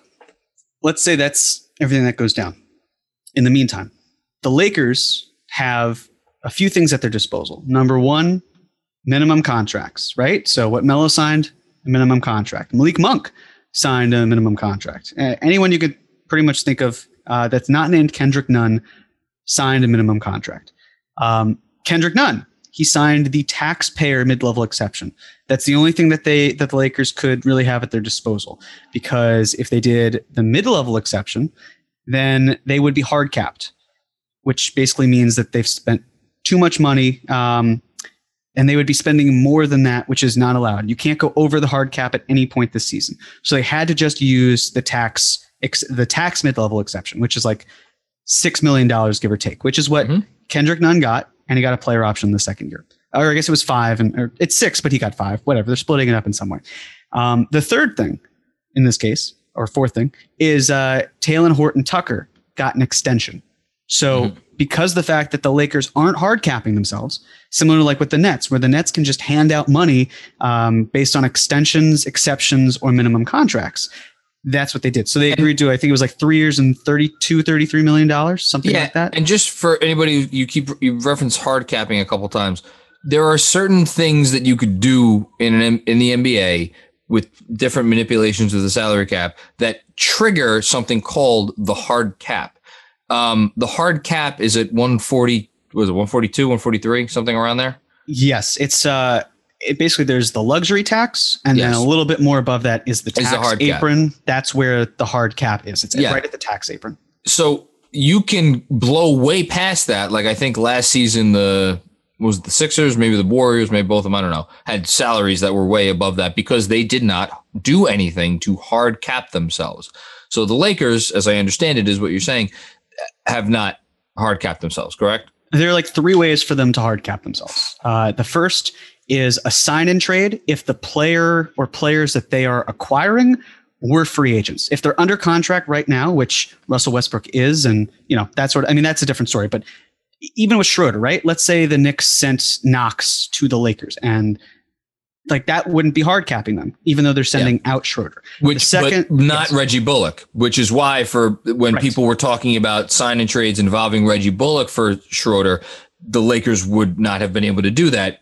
let's say that's everything that goes down. In the meantime, the Lakers have a few things at their disposal. Number one, minimum contracts, right? So what Melo signed, a minimum contract. Malik Monk signed a minimum contract. Uh, anyone you could pretty much think of uh, that's not named Kendrick Nunn signed a minimum contract. Um, Kendrick Nunn, he signed the taxpayer mid-level exception. That's the only thing that they that the Lakers could really have at their disposal because if they did the mid-level exception, then they would be hard capped, which basically means that they've spent too much money. Um, and they would be spending more than that, which is not allowed. You can't go over the hard cap at any point this season. So they had to just use the tax, the tax mid level exception, which is like six million dollars, give or take, which is what mm-hmm. Kendrick Nunn got, and he got a player option the second year. Or I guess it was five, and or it's six, but he got five. Whatever, they're splitting it up in some way. Um, the third thing, in this case, or fourth thing, is uh, Talen Horton Tucker got an extension. So mm-hmm because the fact that the Lakers aren't hard capping themselves, similar to like with the Nets, where the Nets can just hand out money um, based on extensions, exceptions, or minimum contracts. That's what they did. So they agreed to, I think it was like three years and 32, 33 million dollars, something yeah, like that. And just for anybody, you keep, you reference hard capping a couple times. There are certain things that you could do in an, in the NBA with different manipulations of the salary cap that trigger something called the hard cap. Um, the hard cap is at 140. Was it 142, 143, something around there? Yes, it's uh, it basically there's the luxury tax, and yes. then a little bit more above that is the tax the apron. Cap. That's where the hard cap is. It's yeah. right at the tax apron. So you can blow way past that. Like I think last season the was the Sixers, maybe the Warriors, maybe both of them, I don't know, had salaries that were way above that because they did not do anything to hard cap themselves. So the Lakers, as I understand it, is what you're saying, have not hard capped themselves, correct? There are like three ways for them to hard cap themselves. Uh, the first is a sign in trade if the player or players that they are acquiring were free agents. If they're under contract right now, which Russell Westbrook is, and you know, that sort of I mean, that's a different story. But even with Schroeder, right? Let's say the Knicks sent Knox to the Lakers and like that wouldn't be hard capping them, even though they're sending yeah. out Schroeder. Which the second, not yes. Reggie Bullock, which is why for when right. people were talking about sign and trades involving Reggie Bullock for Schroeder, the Lakers would not have been able to do that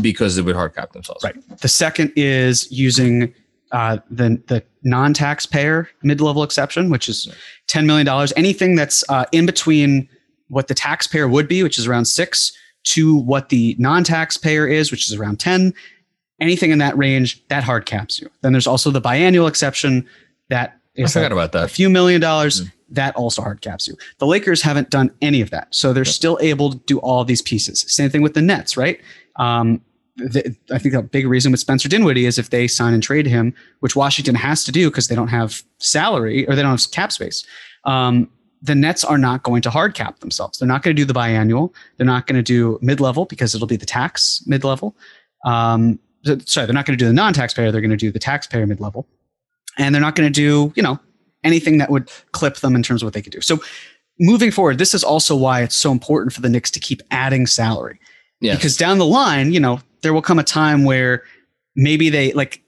because they would hard cap themselves. Right. The second is using uh, the the non-taxpayer mid-level exception, which is ten million dollars. Anything that's uh, in between what the taxpayer would be, which is around six, to what the non-taxpayer is, which is around ten. Anything in that range, that hard caps you. Then there's also the biannual exception that is I forgot a, about that. A few million dollars. Mm. That also hard caps you. The Lakers haven't done any of that, so they're still able to do all these pieces. Same thing with the Nets, right? Um, the, I think a big reason with Spencer Dinwiddie is if they sign and trade him, which Washington has to do because they don't have salary or they don't have cap space. Um, the Nets are not going to hard cap themselves. They're not going to do the biannual. They're not going to do mid level because it'll be the tax mid level. Um, sorry, they're not going to do the non taxpayer. They're going to do the taxpayer mid level, and they're not going to do you know anything that would clip them in terms of what they could do. So moving forward, this is also why it's so important for the Knicks to keep adding salary. Yes. Because down the line, you know, there will come a time where maybe they like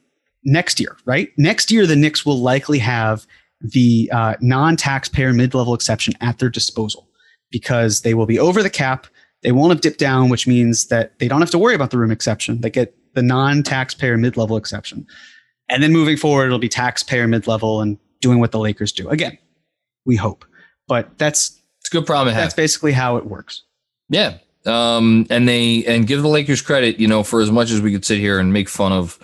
next year, right? Next year, the Knicks will likely have the uh, non-taxpayer mid-level exception at their disposal because they will be over the cap. They won't have dipped down, which means that they don't have to worry about the room exception. They get the non-taxpayer mid-level exception, and then moving forward, it'll be taxpayer mid-level and doing what the Lakers do. Again, we hope, but that's it's a good problem. That's basically how it works. Yeah, um, and they and give the Lakers credit, you know, for as much as we could sit here and make fun of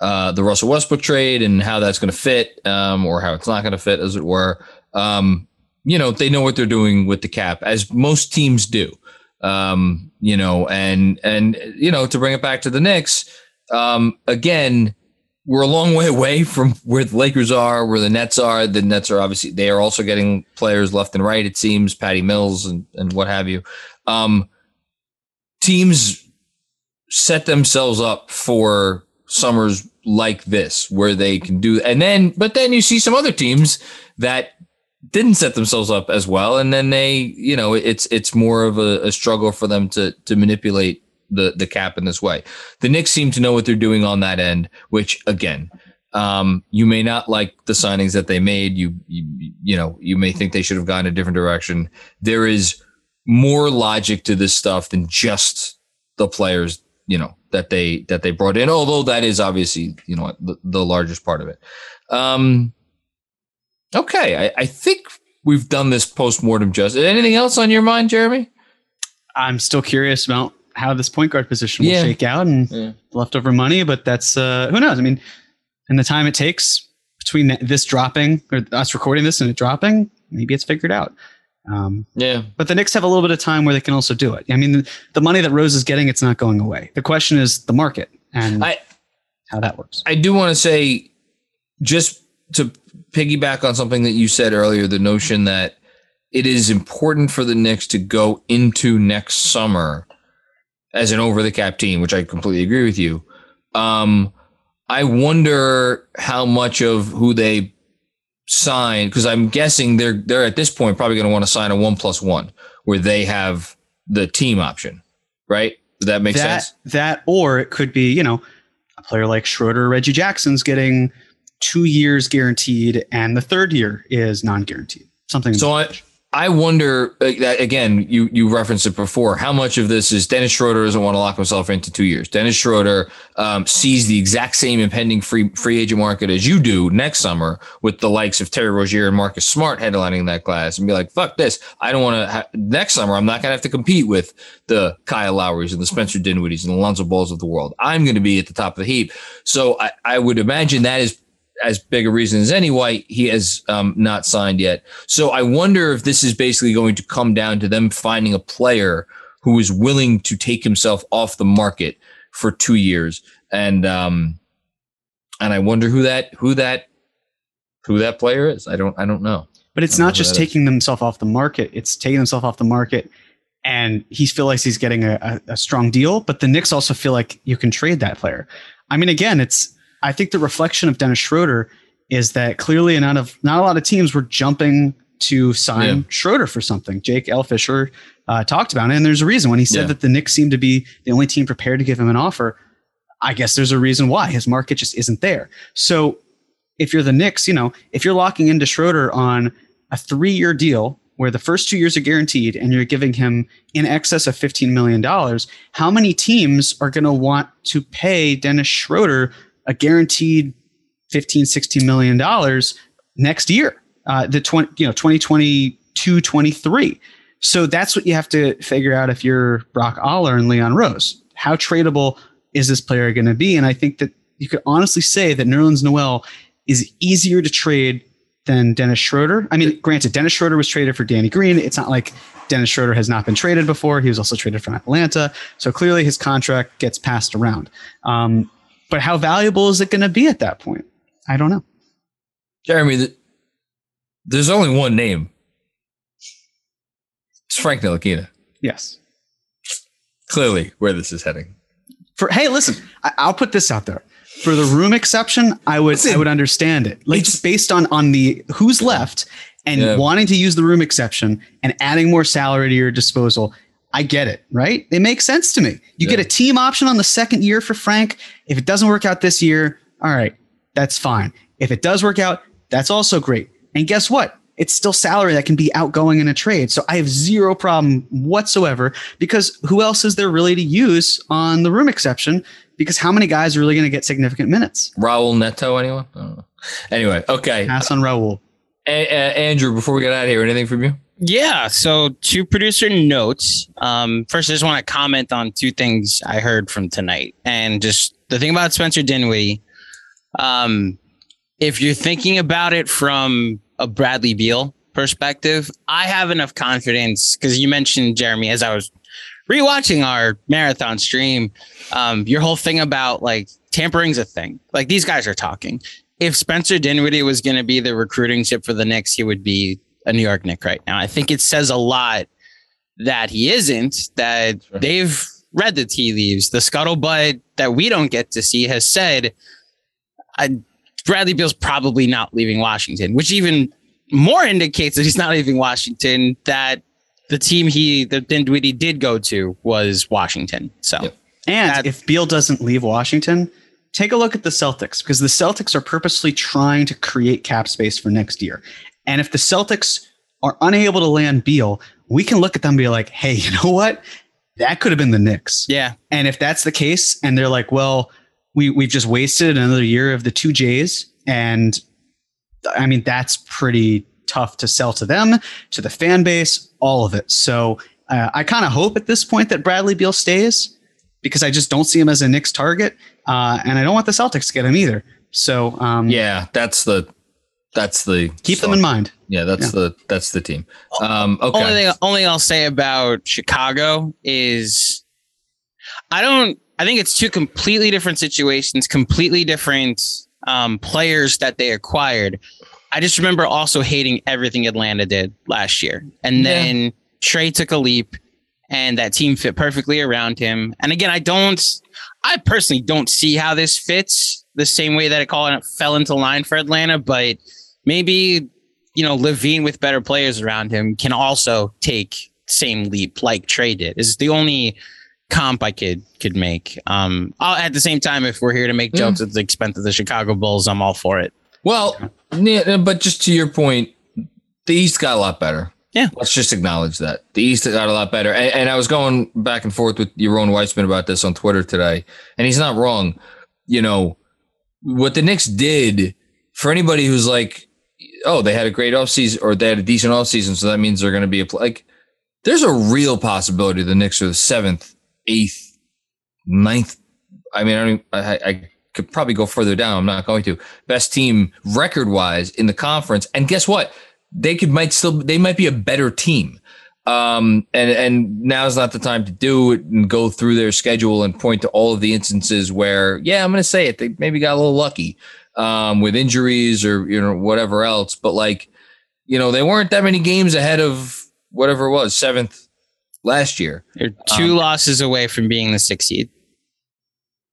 uh, the Russell Westbrook trade and how that's going to fit, um, or how it's not going to fit, as it were. Um, you know, they know what they're doing with the cap, as most teams do. Um, you know, and and you know, to bring it back to the Knicks, um, again, we're a long way away from where the Lakers are, where the Nets are. The Nets are obviously they are also getting players left and right. It seems Patty Mills and and what have you. Um, teams set themselves up for summers like this where they can do and then but then you see some other teams that didn't set themselves up as well and then they you know it's it's more of a, a, struggle for them to to manipulate the the cap in this way the Knicks seem to know what they're doing on that end which again um, you may not like the signings that they made you, you you know you may think they should have gone a different direction there is more logic to this stuff than just the players, you know, that they that they brought in. Although that is obviously, you know, the, the largest part of it. Um, okay, I, I think we've done this post mortem justice. Anything else on your mind, Jeremy? I'm still curious about how this point guard position will yeah. shake out and yeah. leftover money, but that's uh, who knows. I mean, in the time it takes between this dropping or us recording this and it dropping, maybe it's figured out. Um, yeah. But the Knicks have a little bit of time where they can also do it. I mean, the, the money that Rose is getting, it's not going away. The question is the market and I, how that works. I do want to say, just to piggyback on something that you said earlier, the notion that it is important for the Knicks to go into next summer as an over the cap team, which I completely agree with you. Um, I wonder how much of who they sign because I'm guessing they're they're at this point probably going to want to sign a one plus one where they have the team option, right? Does that make that, sense? That or it could be you know a player like Schroeder, Reggie Jackson's getting two years guaranteed, and the third year is non guaranteed. Something. So I, I wonder again. You you referenced it before. How much of this is Dennis Schroeder doesn't want to lock himself into two years? Dennis Schroeder um, sees the exact same impending free free agent market as you do next summer, with the likes of Terry Rozier and Marcus Smart headlining that class, and be like, "Fuck this! I don't want to." Ha- next summer, I'm not going to have to compete with the Kyle Lowrys and the Spencer Dinwiddies and the Lonzo Balls of the world. I'm going to be at the top of the heap. So I, I would imagine that is as big a reason as any why he has um, not signed yet. So I wonder if this is basically going to come down to them finding a player who is willing to take himself off the market for two years, and um, and I wonder who that who that who that player is. I don't I don't know. But it's not just taking themselves off the market; it's taking themselves off the market. And he feels like he's getting a, a, a strong deal, but the Knicks also feel like you can trade that player. I mean, again, it's I think the reflection of Dennis Schroeder is that clearly not of not a lot of teams were jumping to sign yeah. Schroeder for something. Jake L. Fischer uh, talked about it, and there's a reason when he said yeah. that the Knicks seemed to be the only team prepared to give him an offer. I guess there's a reason why his market just isn't there. So if you're the Knicks, you know, if you're locking into Schroeder on a three-year deal where the first two years are guaranteed and you're giving him in excess of $15 million, how many teams are going to want to pay Dennis Schroeder a guaranteed 15, 16 million dollars next year, uh, the 20, you know, 2022, 23. So that's what you have to figure out if you're Brock Aller and Leon Rose. How tradable is this player going to be? And I think that you could honestly say that Nerlens Noel is easier to trade than Dennis Schroeder. I mean, granted, Dennis Schroeder was traded for Danny Green. It's not like Dennis Schroeder has not been traded before. He was also traded from Atlanta. So clearly his contract gets passed around. Um, but how valuable is it going to be at that point? I don't know. Jeremy, the, there's only one name. It's Frank Ntilikina. Yes. Clearly, where this is heading. For hey, listen, I, will put this out there. For the room exception, I would I would understand it. Like just based on on the who's left and yeah. wanting to use the room exception and adding more salary to your disposal. I get it, right? It makes sense to me. You yeah. get a team option on the second year for Frank. If it doesn't work out this year, all right, that's fine. If it does work out, that's also great. And guess what? It's still salary that can be outgoing in a trade. So I have zero problem whatsoever because who else is there really to use on the room exception? Because how many guys are really going to get significant minutes? Raul Neto, anyone? Anyway, okay. Pass on Raul. A- A- Andrew, before we get out of here, anything from you? Yeah. So, two producer notes. Um, first, I just want to comment on two things I heard from tonight, and just the thing about Spencer Dinwiddie. Um, if you're thinking about it from a Bradley Beal perspective, I have enough confidence because you mentioned Jeremy as I was rewatching our marathon stream. Um, your whole thing about like tampering's a thing. Like these guys are talking. If Spencer Dinwiddie was going to be the recruiting chip for the Knicks, he would be a New York Knick right now. I think it says a lot that he isn't. That sure. they've read the tea leaves. The scuttlebutt that we don't get to see has said. I, Bradley Beal's probably not leaving Washington, which even more indicates that he's not leaving Washington. That the team he the Dinwiddie did go to was Washington. So, yep. and that, if Beal doesn't leave Washington, take a look at the Celtics because the Celtics are purposely trying to create cap space for next year. And if the Celtics are unable to land Beal, we can look at them and be like, hey, you know what? That could have been the Knicks. Yeah. And if that's the case, and they're like, well, we we've just wasted another year of the two J's, and I mean that's pretty tough to sell to them, to the fan base, all of it. So uh, I kind of hope at this point that Bradley Beal stays because I just don't see him as a Knicks target, uh, and I don't want the Celtics to get him either. So um, yeah, that's the that's the keep them in mind. Yeah, that's yeah. the that's the team. Um, okay. Only thing, only I'll say about Chicago is I don't I think it's two completely different situations, completely different um, players that they acquired. I just remember also hating everything Atlanta did last year. And then yeah. Trae took a leap and that team fit perfectly around him. And again, I don't, I personally don't see how this fits the same way that it fell into line for Atlanta, but maybe, you know, LaVine with better players around him can also take same leap like Trae did. Is the only comp I could could make. Um, I'll, at the same time, if we're here to make mm. jokes at the expense of the Chicago Bulls, I'm all for it. Well, yeah, but just to your point, the East got a lot better. Yeah, let's just acknowledge that the East got a lot better. And, and I was going back and forth with Yaron Weitzman about this on Twitter today, and he's not wrong. You know what the Knicks did for anybody who's like, oh, they had a great offseason or they had a decent offseason, so that means they're going to be a like. There's a real possibility the Knicks are the seventh eighth, ninth. I mean, I, don't, I, I could probably go further down. I'm not going to. Best team record wise in the conference. And guess what? They could might still they might be a better team. Um, and and now's not the time to do it and go through their schedule and point to all of the instances where, yeah, I'm going to say it. They maybe got a little lucky um, with injuries or you know whatever else. But like, you know, they weren't that many games ahead of whatever it was, seventh, last year. They're two um, losses away from being the sixth seed.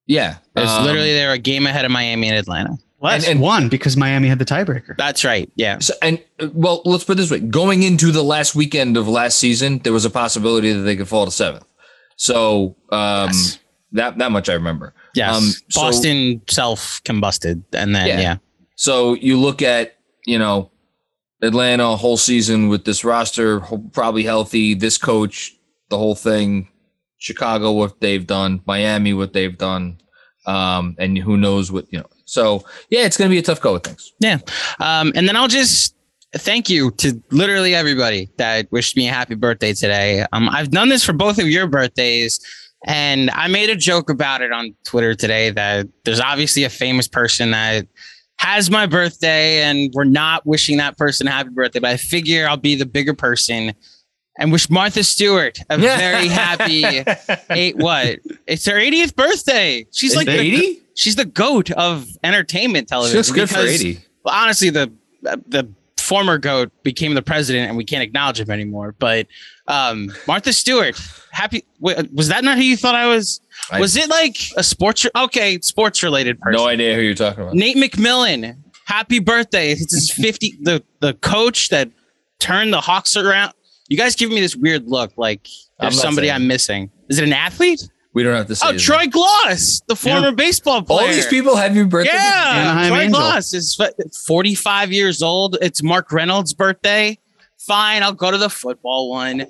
Yeah, it's um, literally they're a game ahead of Miami and Atlanta. Less and, and one because Miami had the tiebreaker. That's right. Yeah. So, and well, let's put it this way: going into the last weekend of last season, there was a possibility that they could fall to seventh. So um, yes. that that much I remember. Yes. Um, Boston so, self combusted, and then yeah. yeah. So you look at you know Atlanta whole season with this roster probably healthy, this coach, the whole thing. Chicago, what they've done, Miami, what they've done, um, and who knows what you know. So yeah, it's going to be a tough go with things. Yeah. Um, and then I'll just thank you to literally everybody that wished me a happy birthday today. Um, I've done this for both of your birthdays. And I made a joke about it on Twitter today that there's obviously a famous person that has my birthday and we're not wishing that person a happy birthday, but I figure I'll be the bigger person and wish Martha Stewart a very happy eight what? It's her 80th birthday. She's Is like 80? She's the goat of entertainment television. She's good because, for 80. Well, honestly, the the former goat became the president and we can't acknowledge him anymore. But um, Martha Stewart, happy was that not who you thought I was? I, was it like a sports okay, sports related person? No idea who you're talking about. Nate McMillan, happy birthday. It's his 50 the the coach that turned the Hawks around. You guys give me this weird look like there's somebody I'm missing. Is it an athlete? We don't have to say. Oh, Troy. Glaus, the former yeah. baseball player. All these people have your birthday. Yeah, Anaheim Troy Angel. Glaus is 45 years old. It's Mark Reynolds' birthday. Fine, I'll go to the football one.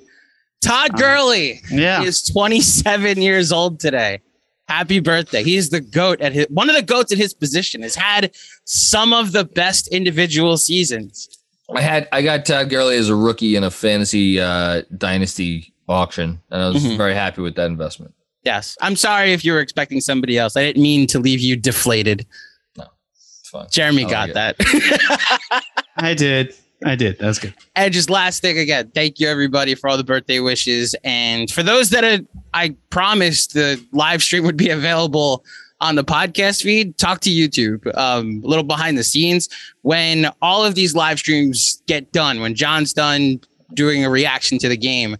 Todd um, Gurley yeah. is 27 years old today. Happy birthday. He's the GOAT at his one of the GOATs at his position, has had some of the best individual seasons. I had I got Todd Gurley as a rookie in a fantasy uh, dynasty auction, and I was mm-hmm. very happy with that investment. Yes. I'm sorry if you were expecting somebody else. I didn't mean to leave you deflated. No, it's fine. Jeremy got that. I did. I did. That was good. And just last thing again, thank you everybody for all the birthday wishes. And for those that are, I promised the live stream would be available on the podcast feed. Talk to YouTube. Um, a little behind the scenes when all of these live streams get done. When John's done doing a reaction to the game,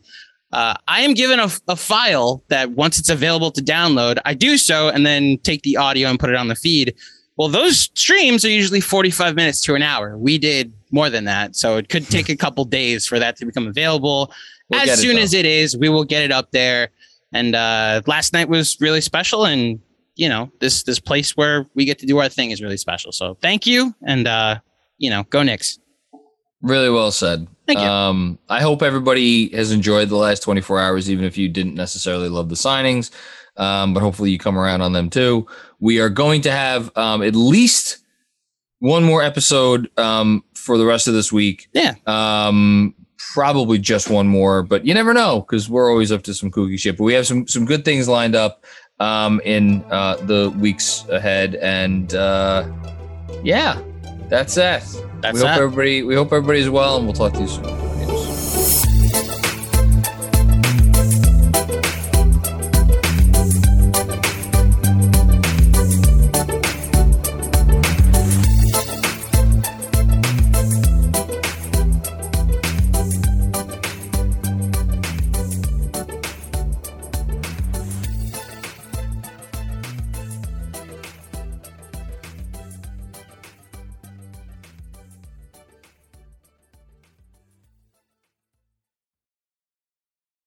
uh, I am given a, a file that once it's available to download, I do so and then take the audio and put it on the feed. Well, those streams are usually 45 minutes to an hour. We did more than that. So it could take a couple days for that to become available. We'll as soon as it is, we will get it up there. And uh, last night was really special. And, you know, this this place where we get to do our thing is really special. So thank you. And, uh, you know, go Knicks. Really well said. Thank you. Um, I hope everybody has enjoyed the last 24 hours, even if you didn't necessarily love the signings. Um, but hopefully you come around on them too. We are going to have um, at least one more episode um, for the rest of this week. Yeah. Um, probably just one more, but you never know because we're always up to some kooky shit. But we have some some good things lined up um, in uh, the weeks ahead, and uh, yeah, that's it. That's we hope everybody we hope everybody's well, and we'll talk to you soon.